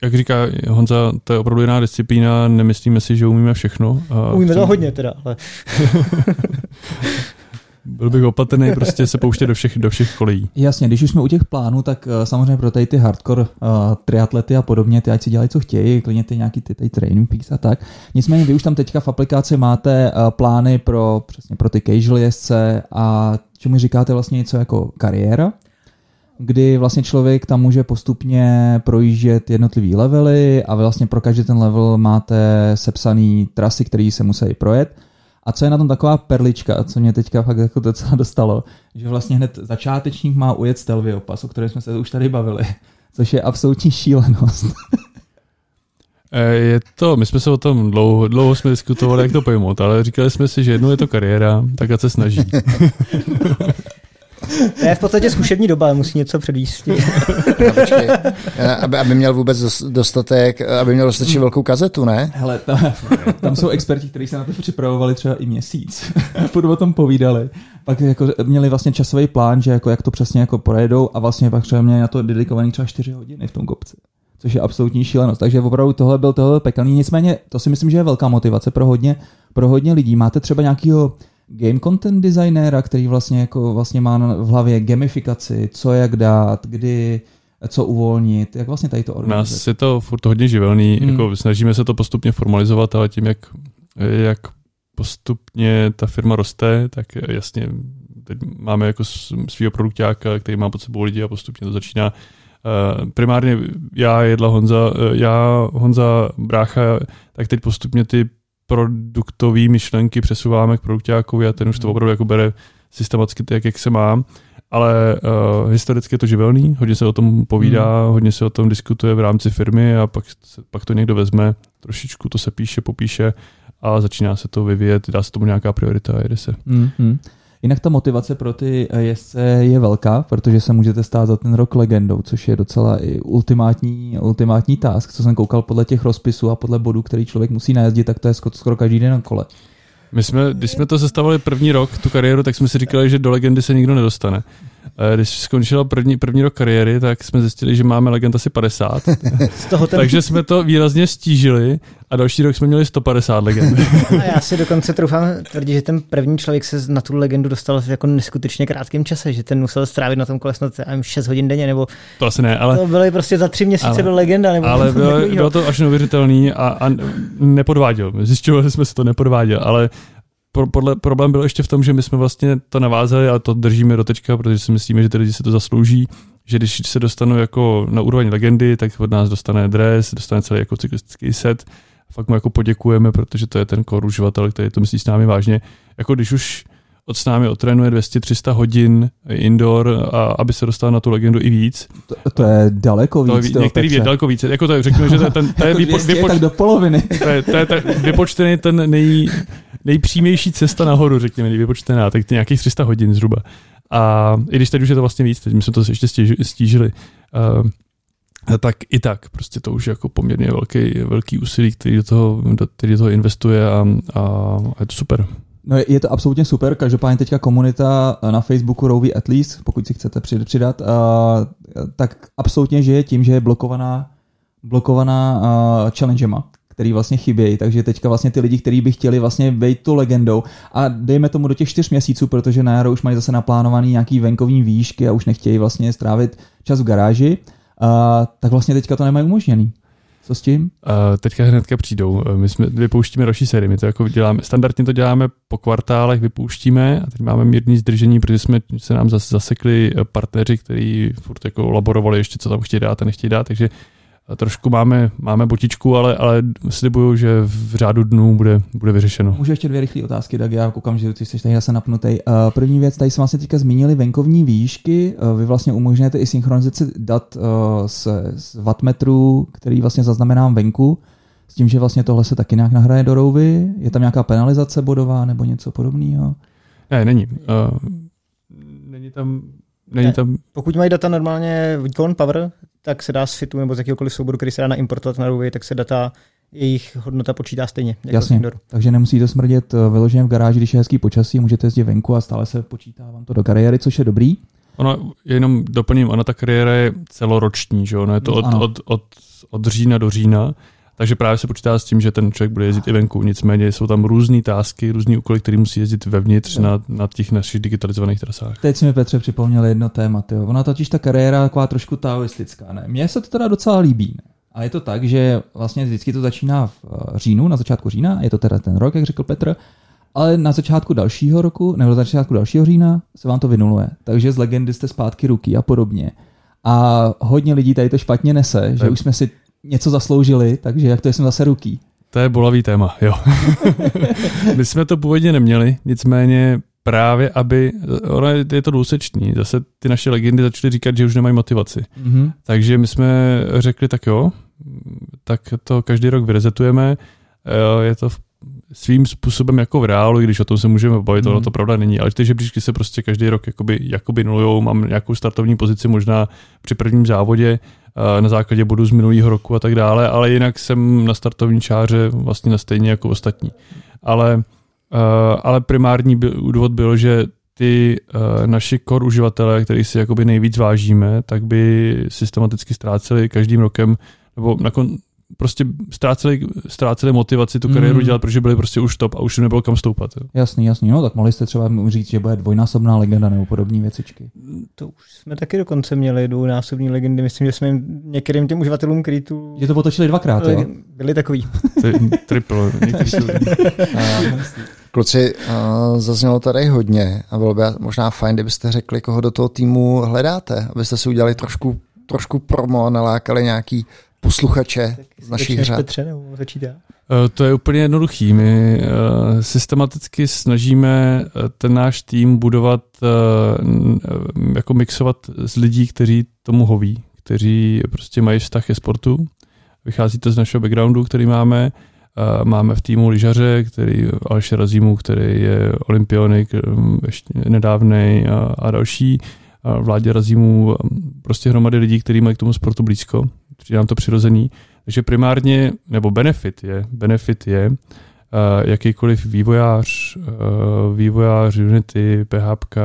jak říká Honza, to je opravdu jiná disciplína, nemyslíme si, že umíme všechno. A Umíme to hodně teda, ale Byl bych opatrný prostě se pouštět do všech, do všech kolejí. Jasně, když už jsme u těch plánů, tak uh, samozřejmě pro tady ty hardcore uh, triatlety a podobně, ty ať si dělají, co chtějí, klidně ty nějaký ty, ty training peaks a tak. Nicméně vy už tam teďka v aplikaci máte uh, plány pro, přesně pro ty casual jezdce a čemu říkáte vlastně něco jako kariéra, kdy vlastně člověk tam může postupně projíždět jednotlivý levely a vlastně pro každý ten level máte sepsaný trasy, které se musí projet. A co je na tom taková perlička, co mě teďka fakt jako docela dostalo, že vlastně hned začátečník má ujet Stelvio pas, o kterém jsme se už tady bavili, což je absolutní šílenost. Eh, Je to, my jsme se o tom dlouho, dlouho jsme diskutovali, jak to pojmout, ale říkali jsme si, že jednou je to kariéra, tak ať se snaží. to je v podstatě zkušební doba, musí něco předvíst. Eh, aby, aby měl vůbec dos- dostatek, aby měl dostatečně velkou kazetu, ne? Hele, tam, tam jsou experti, kteří se na to připravovali třeba i měsíc. Furt o tom povídali. Pak jako měli vlastně časový plán, že jako jak to přesně jako projedou a vlastně pak třeba měli na to dedikovaný třeba 4 hodiny v tom kopci. Což je absolutní šílenost. Takže opravdu tohle byl tohle pekelný. Nicméně to si myslím, že je velká motivace pro hodně, pro hodně lidí. Máte třeba nějakýho game content designéra, který vlastně jako vlastně má v hlavě gamifikaci, co jak dát, kdy, co uvolnit, jak vlastně tady to organizovat. nás je to furt hodně živelný, Hmm. jako snažíme se to postupně formalizovat, ale tím, jak, jak postupně ta firma roste, tak jasně teď máme jako svýho produktáka, který má pod sebou lidi a postupně to začíná Uh, primárně já, Jedla Honza, uh, já, Honza, Brácha, tak teď postupně ty produktové myšlenky přesouváme k produktákovi a ten už to Hmm. opravdu jako bere systematicky tak, jak se má. Ale uh, historicky je to živelný, hodně se o tom povídá, hodně se o tom diskutuje v rámci firmy a pak, se, pak to někdo vezme, trošičku to se píše, popíše a začíná se to vyvíjet, dá se tomu nějaká priorita a jede se. Mm-hmm. Jinak ta motivace pro ty eh, jezdce je velká, protože se můžete stát za ten rok legendou, což je docela i ultimátní, ultimátní task. Co jsem koukal podle těch rozpisů a podle bodů, který člověk musí najezdit, tak to je skoro- každý den na kole. My jsme, když jsme to sestavili první rok, tu kariéru, tak jsme si říkali, že do legendy se nikdo nedostane. Eh, Když skončila první, první rok kariéry, tak jsme zjistili, že máme legend asi 50, Z toho ten, takže jsme to výrazně stížili a další rok jsme měli 150 legend. a já si dokonce troufám tvrdit, že ten první člověk se na tu legendu dostal v jako neskutečně krátkém čase, že ten musel strávit na tom kole snad já nevím, 6 hodin denně, nebo To asi ne, ale to byly prostě za tři měsíce ale- byl legenda, nebo Ale bylo, bylo to až neuvěřitelný a, a nepodváděl. Zjišťovali jsme se to nepodváděl, ale pro, podle, problém byl ještě v tom, že my jsme vlastně to navázali a to držíme do teďka, protože si myslíme, že ty lidi si to zaslouží, že když se dostanou jako na úroveň legendy, tak od nás dostane dres, dostane celý jako cyklistický set. Fakt mu jako poděkujeme, protože to je ten core uživatel, který to myslí s námi vážně. Jako když už od s námi otrénuje 200-300 hodin indoor, a aby se dostal na tu legendu i víc. To, to je daleko víc. To je, některý je daleko víc. Jako to, řekněme, že to je, ten, to je, jako vypo, vypoč, tak do poloviny. To je, to je, je vypočtený ten nej, nejpřímější cesta nahoru, řekněme, vypočtená, tak to nějakých 300 hodin zhruba. A i když teď už je to vlastně víc, teď my jsme to ještě stížili, uh, tak i tak, prostě to už je jako poměrně velký, velký úsilí, který do toho, do, který do toho investuje a, a, a je to super. No je, je to absolutně super, každopádně teďka komunita na Facebooku Rovi at least, pokud si chcete přidat, uh, tak absolutně žije tím, že je blokovaná, blokovaná uh, challengema který vlastně chybějí, takže teďka vlastně ty lidi, kteří by chtěli vlastně být tu legendou. A dejme tomu do těch čtyř měsíců, protože na jaro už mají zase naplánovaný nějaký venkovní výšky a už nechtějí vlastně strávit čas v garáži, tak vlastně teďka to nemají umožněný. Co s tím? Uh, teďka hnedka přijdou. My jsme vypouštíme další sérii. My to jako děláme, standardně to děláme po kvartálech, vypouštíme a teď máme mírný zdržení, protože jsme se nám zase zasekli partneři, kteří furt jako laborovali ještě, co tam chtějí dát a nechtějí dát, takže trošku máme, máme botičku, ale, ale slibuju, že v řádu dnů bude, bude vyřešeno. Můžu ještě dvě rychlé otázky, tak já koukám, že ty jsi tady zase napnutý. Uh, první věc, tady jsme vlastně teďka zmínili venkovní výšky. Uh, vy vlastně umožňujete i synchronizaci dat uh, z, z wattmetrů, který vlastně zaznamenám venku, s tím, že vlastně tohle se taky nějak nahraje do rouvy. Je tam nějaká penalizace bodová nebo něco podobného? Ne, není. Uh, není tam Není ne. tam... Pokud mají data normálně výkon, power, tak se dá z fitu nebo z jakéhokoliv souboru, který se dá naimportovat na Ruby, tak se data jejich hodnota počítá stejně. Jako Jasně, takže nemusí to smrdět eh, vyloženě v garáži, když je hezký počasí, můžete jezdit venku a stále se počítá vám to do kariéry, což je dobrý. Ono, jenom doplním, ona ta kariéra je celoroční, že ono je to od, od, od, od října do října, takže právě se počítá s tím, že ten člověk bude jezdit i venku. Nicméně jsou tam různé tásky, různé úkoly, které musí jezdit vevnitř na, na těch našich digitalizovaných trasách. Teď si mi Petře připomněl jedno téma. Tyjo. Ona totiž ta kariéra je taková trošku taoistická. Ne? Mně se to teda docela líbí. Ne? A je to tak, že vlastně vždycky to začíná v eh, říjnu, na začátku října, je to teda ten rok, jak řekl Petr, ale na začátku dalšího roku, nebo na začátku dalšího října se vám to vynuluje. Takže z legendy jste zpátky ruky a podobně. A hodně lidí tady to špatně nese, že už jsme si něco zasloužili, takže jak to jsme zase ruky. To je bolavý téma, jo. My jsme to původně neměli, nicméně právě, aby, ono je to důsečný, zase ty naše legendy začaly říkat, že už nemají motivaci. Mm-hmm. Takže my jsme řekli, tak jo, tak to každý rok vyrezetujeme, je to svým způsobem jako v reálu, když o tom se můžeme bavit, mm. ono to pravda není, ale ty žebříčky se prostě každý rok jakoby, jakoby nulujou, mám nějakou startovní pozici možná při prvním závodě, Eh, na základě bodů z minulého roku a tak dále, ale jinak jsem na startovní čáře vlastně na stejně jako ostatní. Ale, eh, ale primární důvod byl, že ty uh, naši core uživatelé, který si jakoby nejvíc vážíme, tak by systematicky ztráceli každým rokem, nebo nakon, prostě ztráceli, ztráceli motivaci tu kariéru mm. dělat, protože byli prostě už top a už nebylo kam stoupat. Jo. Jasný, jasný, no tak mohli jste třeba říct, že bude dvojnásobná legenda nebo podobné věcičky. To už jsme taky dokonce měli dvojnásobní legendy, myslím, že jsme jim některým těm uživatelům, kteří tu... Že to otočili dvakrát, jo? Byli takový. Triple. Kluci, uh, zaznělo tady hodně a bylo by možná fajn, kdybyste řekli, koho do toho týmu hledáte, abyste si udělali trošku, trošku promo, nalákali nějaký posluchače z našich řad. Petře, nebo začít já? Eh, to je úplně jednoduchý. My eh, systematicky snažíme eh, ten náš tým budovat, jako mixovat z lidí, kteří tomu hoví, kteří prostě mají vztah ke sportu. Vychází to z našeho backgroundu, který máme. Máme v týmu lyžaře, který Aleš Razímu, který je olympionik, ještě nedávnej a, a další. Vládě Razímu, prostě hromady lidí, kteří mají k tomu sportu blízko přijde nám to přirozený. Takže primárně, nebo benefit je, benefit je uh, jakýkoliv vývojář, uh, vývojář Unity, PHP,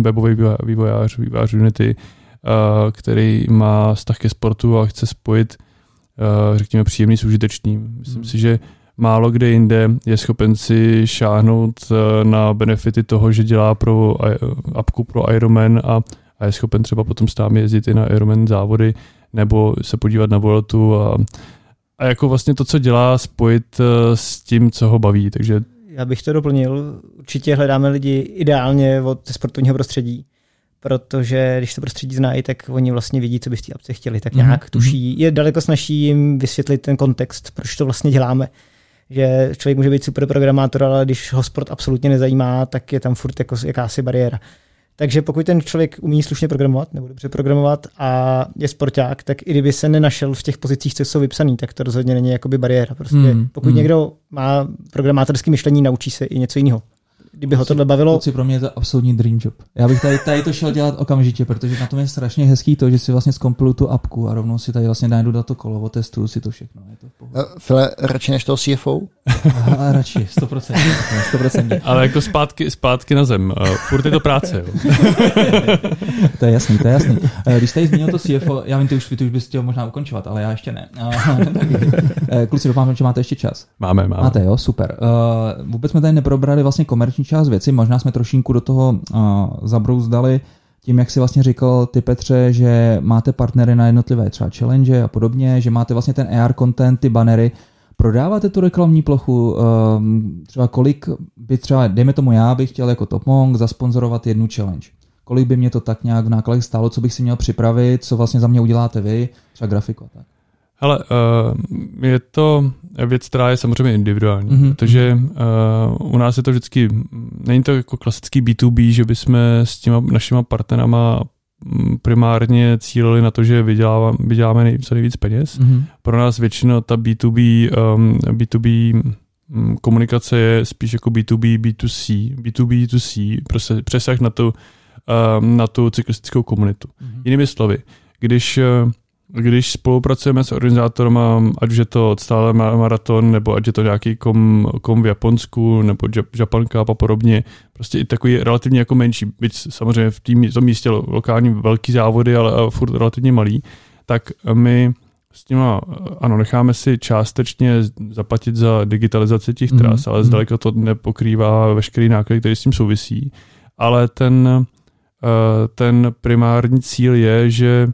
webový vývojář, vývojář Unity, uh, který má vztah ke sportu a chce spojit, uh, řekněme, příjemný s užitečným. Myslím hmm. si, že málo kde jinde je schopen si šáhnout na benefity toho, že dělá pro apku pro Ironman a, a je schopen třeba potom s námi jezdit i na Ironman závody, nebo se podívat na Vueltu a, a jako vlastně to, co dělá, spojit eh, s tím, co ho baví. Takže Já bych to doplnil. Určitě hledáme lidi ideálně od sportovního prostředí, protože když to prostředí znají, tak oni vlastně vidí, co by z té apce chtěli, tak Mhm, nějak tuší. Je daleko snažší jim vysvětlit ten kontext, proč to vlastně děláme. Že člověk může být super programátor, ale když ho sport absolutně nezajímá, tak je tam furt jako jakási bariéra. Takže pokud ten člověk umí slušně programovat nebo dobře programovat a je sporták, tak i kdyby se nenašel v těch pozicích, co jsou vypsané, tak to rozhodně není jakoby bariéra. Prostě Hmm, pokud hmm. někdo má programátorské myšlení, naučí se i něco jiného. Kdyby ho tohle bavilo, Kluci, pro mě je to absolutní dream job. Já bych tady, tady to šel dělat okamžitě, protože na tom je strašně hezký to, že si vlastně zkompiluju tu apku a rovnou si tady vlastně najdu to kolo, otestuju si to všechno. Je to v pohodě. Uh, File, radši než toho CFO? A radši, 100%. 100%. Ale jako zpátky, zpátky na zem. Uh, furt je to práce. Jo. To je jasný, to je jasný. Eh, Když jste zmínil to CFO, já vím, ty už, ty už bys chtěl možná ukončovat, ale já ještě ne. Tak, eh, Kluci, doufám, že máte ještě čas. Máme, máme. Máte, jo, super. Uh, vůbec jsme tady neprobrali vlastně komerční část věci, možná jsme trošinku do toho uh, zabrouzdali tím, jak si vlastně říkal ty Petře, že máte partnery na jednotlivé třeba challenge a podobně, že máte vlastně ten AR content, ty banery, prodáváte tu reklamní plochu, um, třeba kolik by třeba, dejme tomu já bych chtěl jako Topmong zasponzorovat jednu challenge. Kolik by mě to tak nějak v nákladech stálo, co bych si měl připravit, co vlastně za mě uděláte vy, třeba grafiku a tak. Hele, uh, je to věc, která je samozřejmě individuální, Mhm. mm-hmm. protože uh, u nás je to vždycky, není to jako klasický B2B, že bychom s těma našima partnerama primárně cílili na to, že vyděláváme, vyděláme nej, co nejvíc peněz. Mm-hmm. Pro nás většinou ta B2B, um, B2B mm, komunikace je spíš jako B2B, B2C, B2B, B2C, prostě přesah na tu, um, na tu cyklistickou komunitu. Mhm. Jinými slovy, když, eh, když spolupracujeme s organizátorem, ať už je to stále maraton, nebo ať je to nějaký kom, kom v Japonsku, nebo Jap- Japan Cup a podobně, prostě i takový relativně jako menší, byť samozřejmě v tým, tom místě lo- lokální velký závody, ale ale furt relativně malý, tak my s těma, ano, necháme si částečně zaplatit za digitalizaci těch Mhm, tras, ale mhm. zdaleka to nepokrývá veškerý náklady, který s tím souvisí. Ale ten, eh, ten primární cíl je, že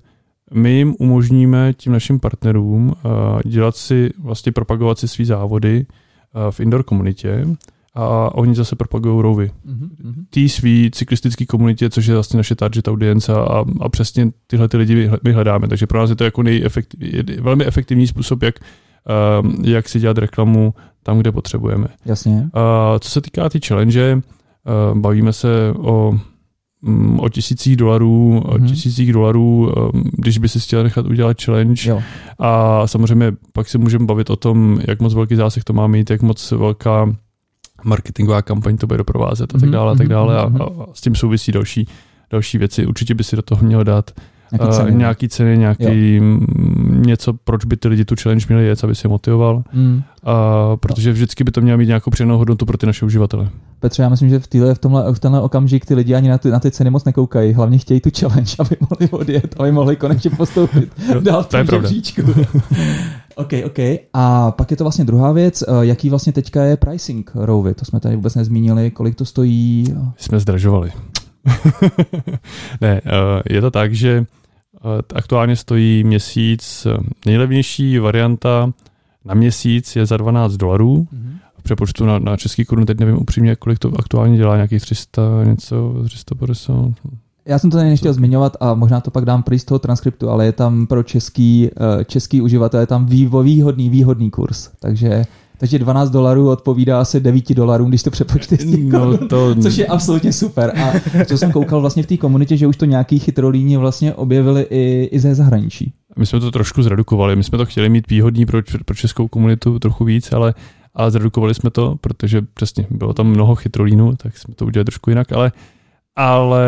my jim umožníme tím našim partnerům eh, dělat si, vlastně propagovat si svý závody eh, v indoor komunitě a oni zase propagují rovy. Mm-hmm. Tý svý cyklistický komunitě, což je vlastně naše target audience a, a přesně tyhle ty lidi my- my hledáme. Takže pro nás je to jako nejefektiv, je velmi efektivní způsob, jak, um, jak si dělat reklamu tam, kde potřebujeme. Jasně. Uh, co se týká ty challenge, uh, bavíme se o, o tisících dolarů, o Mhm. tisících dolarů, um, když by si chtěl nechat udělat challenge. Jo. A samozřejmě pak se můžeme bavit o tom, jak moc velký zásah to má mít, jak moc velká marketingová kampaň to bude doprovázet a tak Mhm, dále a tak mhm, dále a, a s tím souvisí další, další věci. Určitě by si do toho měl dát Nějaký uh, ceny. nějaký ceny, nějaký mm, něco, proč by ty lidi tu challenge měli jet, aby si je motivoval. Mm. Uh, protože vždycky by to mělo mít nějakou přidanou hodnotu pro ty naše uživatele. Petře, já myslím, že v, týhle, v, tomhle, v tenhle okamžik ty lidi ani na ty, na ty ceny moc nekoukají. Hlavně chtějí tu challenge, aby mohli odjet, aby mohli konečně postoupit dál v to je žebříčku. OK, OK. A pak je to vlastně druhá věc. eh, Jaký vlastně teďka je pricing Rouvy? To jsme tady vůbec nezmínili. Kolik to stojí? Jsme zdražovali. ne, uh, je to tak, že uh, aktuálně stojí měsíc, eh, nejlevnější varianta na měsíc je za 12 dolarů. V přepočtu na, na český korun, teď nevím upřímně, kolik to aktuálně dělá, nějakých 300, něco, 350. Já jsem to tady nechtěl zmiňovat a možná to pak dám prý z toho transkriptu, ale je tam pro český, eh, český uživatel je tam vývo- výhodný, výhodný kurz. Takže, takže 12 dolarů odpovídá asi 9 dolarům, když to přepočteš. No, to, Což je absolutně super. A co jsem koukal vlastně v té komunitě, že už to nějaký chytrolíni vlastně objevili i, i ze zahraničí. My jsme to trošku zredukovali, my jsme to chtěli mít výhodný pro, pro českou komunitu trochu víc, ale, ale zredukovali jsme to, protože přesně bylo tam mnoho chytrolínů, tak jsme to udělali trošku jinak, ale ale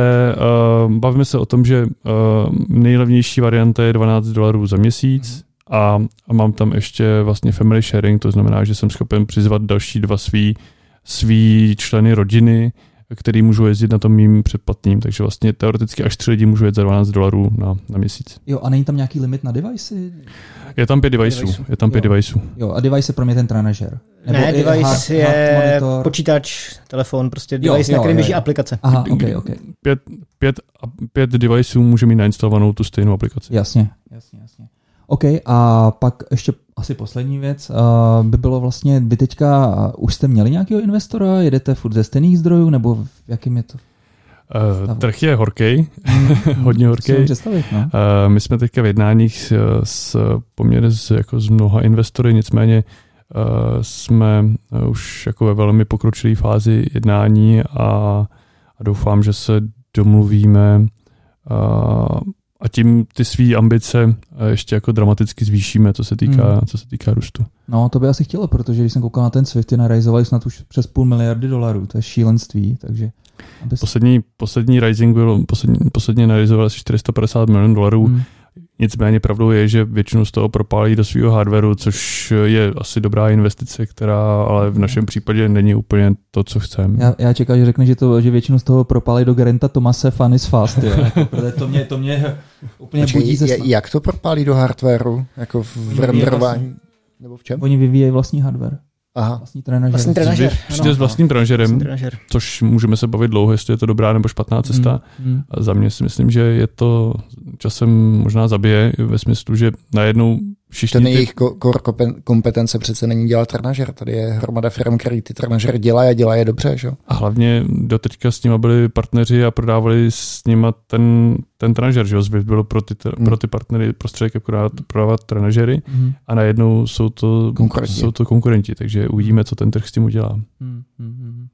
uh, bavíme se o tom, že uh, nejlevnější varianta je 12 dolarů za měsíc a, a mám tam ještě vlastně family sharing, to znamená, že jsem schopen přizvat další dva svý, svý členy rodiny, který můžou jezdit na tom mým předplatným, takže vlastně teoreticky až tři lidi můžou jet za 12 dolarů na, na měsíc. Jo, a není tam nějaký limit na devicey? Je tam pět deviceů, je tam pět Jo. deviceů. Jo, a device je pro mě ten trenažer. ne, i device hard- je hard monitor. počítač, telefon, prostě Jo, device, jo, na kterém jo, běží jo. aplikace. Aha, ok, ok. Pět, pět, pět deviceů může mít nainstalovanou tu stejnou aplikaci. Jasně, jasně, jasně. OK, a pak ještě asi poslední věc uh, by bylo vlastně, vy teďka uh, už jste měli nějakého investora, jedete furt ze stejných zdrojů, nebo v jakým je to? Uh, trh je horký, hodně horký. No. Uh, my jsme teďka v jednáních s, s poměrně s, jako s mnoha investory, nicméně uh, jsme už jako ve velmi pokročilé fázi jednání a, a doufám, že se domluvíme uh, a tím ty své ambice eh, ještě jako dramaticky zvýšíme, co se týká, hmm. co se týká růstu. No, to by asi chtělo, protože když jsem koukal na ten Swift, ty narizovali snad už přes půl miliardy dolarů, to je šílenství, takže... Abys... Poslední, poslední rising byl, poslední, posledně narizovali asi 450 milionů dolarů, hmm. Nicméně pravdou je, že většinu z toho propálí do svého hardwareu, což je asi dobrá investice, která ale v našem případě není úplně to, co chceme. Já, já čekám, že řekne, že, to, že většinu z toho propálí do Gerenta Tomase Fun is fast. Jo. Jako, protože to mě, to mě úplně Počkej, budí ze Jak to propálí do hardwareu? Jako v renderování? Nebo v čem? Oni vyvíjejí vlastní hardware. Aha. Vlastní trenažer. Vlastní trenažer. Přijde s vlastním trenažerem, což můžeme se bavit dlouho, jestli je to dobrá nebo špatná cesta. Mm, mm. A za mě si myslím, že je to časem možná zabije ve smyslu, že najednou všichni... Ten ty... jejich core kompetence přece není dělat trenažer. Tady je hromada firm, který ty trenažery dělají a dělají je dobře. Že? A hlavně do teďka s nimi byli partneři a prodávali s nimi ten, ten trenažer. Že? Zvyk bylo pro ty, hmm. pro ty partnery prostředek akorát prodávat trenažery hmm. a najednou jsou to, konkurenti. jsou to konkurenti. Takže uvidíme, co ten trh s tím udělá. Hmm. Hmm. hmm.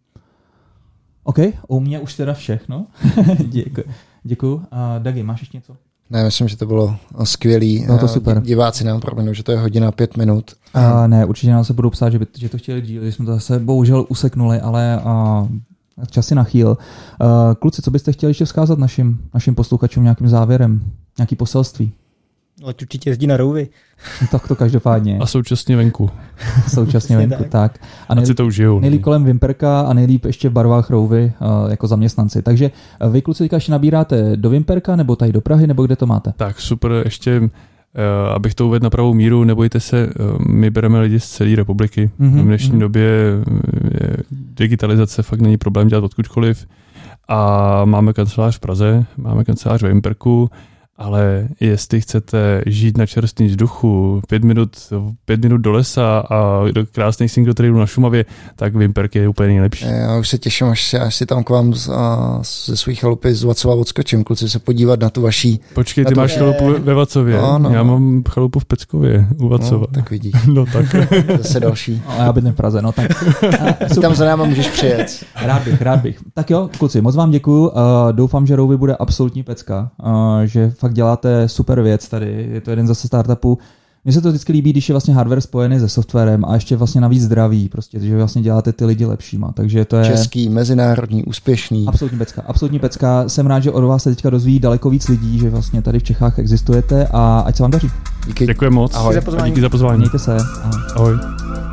OK, u mě už teda všechno. Děkuji. Děkuji. Uh, Dagi, máš ještě něco? Ne, myslím, že to bylo skvělý. Bylo to super. Diváci nám proměnou, že to je hodina pět minut. A ne, určitě nám se budou psát, že, by, že to chtěli díl, že jsme to zase bohužel useknuli, ale a, časy nachýl. Uh, kluci, co byste chtěli ještě vzkázat našim, našim posluchačům nějakým závěrem? Nějaký poselství? Ať určitě jezdí na rouvy. tak to každopádně. A současně venku. současně venku, tak. tak. A nejlíp, si to užijou. Nejlíp kolem Vimperka a nejlíp ještě v barvách rouvy uh, jako zaměstnanci. Takže uh, vy kluci ještě nabíráte do Vimperka nebo tady do Prahy, nebo kde to máte? Tak super, ještě uh, abych to uvedl na pravou míru, nebojte se, uh, my bereme lidi z celé republiky. Mm-hmm. V dnešní mm-hmm. době je digitalizace fakt není problém dělat odkudkoliv. A máme kancelář v Praze, máme kancelář ve Vimperku, ale jestli chcete žít na čerstvém vzduchu, pět minut, pět minut do lesa a do krásných single trailů na Šumavě, tak Vimperk je úplně nejlepší. Já už se těším, až, až si tam k vám z, a, ze svých chalupy z Vacova odskočím, kluci se podívat na tu vaší. Počkej, ty tu... máš chalupu ve Vacově, no, no, já mám chalupu v Peckově u Vacova. No, tak vidíš. No tak. Zase další. No, já bydlím v Praze, no tak. A, tam za náma můžeš přijet. Rád bych, rád bych. Tak jo, kluci, moc vám děkuju. Uh, doufám, že Rouvi bude absolutní pecka, uh, že fakt fakt děláte super věc tady, je to jeden zase startupů. Mně se to vždycky líbí, když je vlastně hardware spojený se softwarem a ještě vlastně navíc zdravý, prostě, že vlastně děláte ty lidi lepšíma. Takže to je... Český, mezinárodní, úspěšný. Absolutní pecka, absolutní pecka. Jsem rád, že od vás se teďka dozví daleko víc lidí, že vlastně tady v Čechách existujete a ať se vám daří. Díky. Děkuji moc. Ahoj. Díky za pozvání. Díky za pozvání. Mějte se. Ahoj. Ahoj.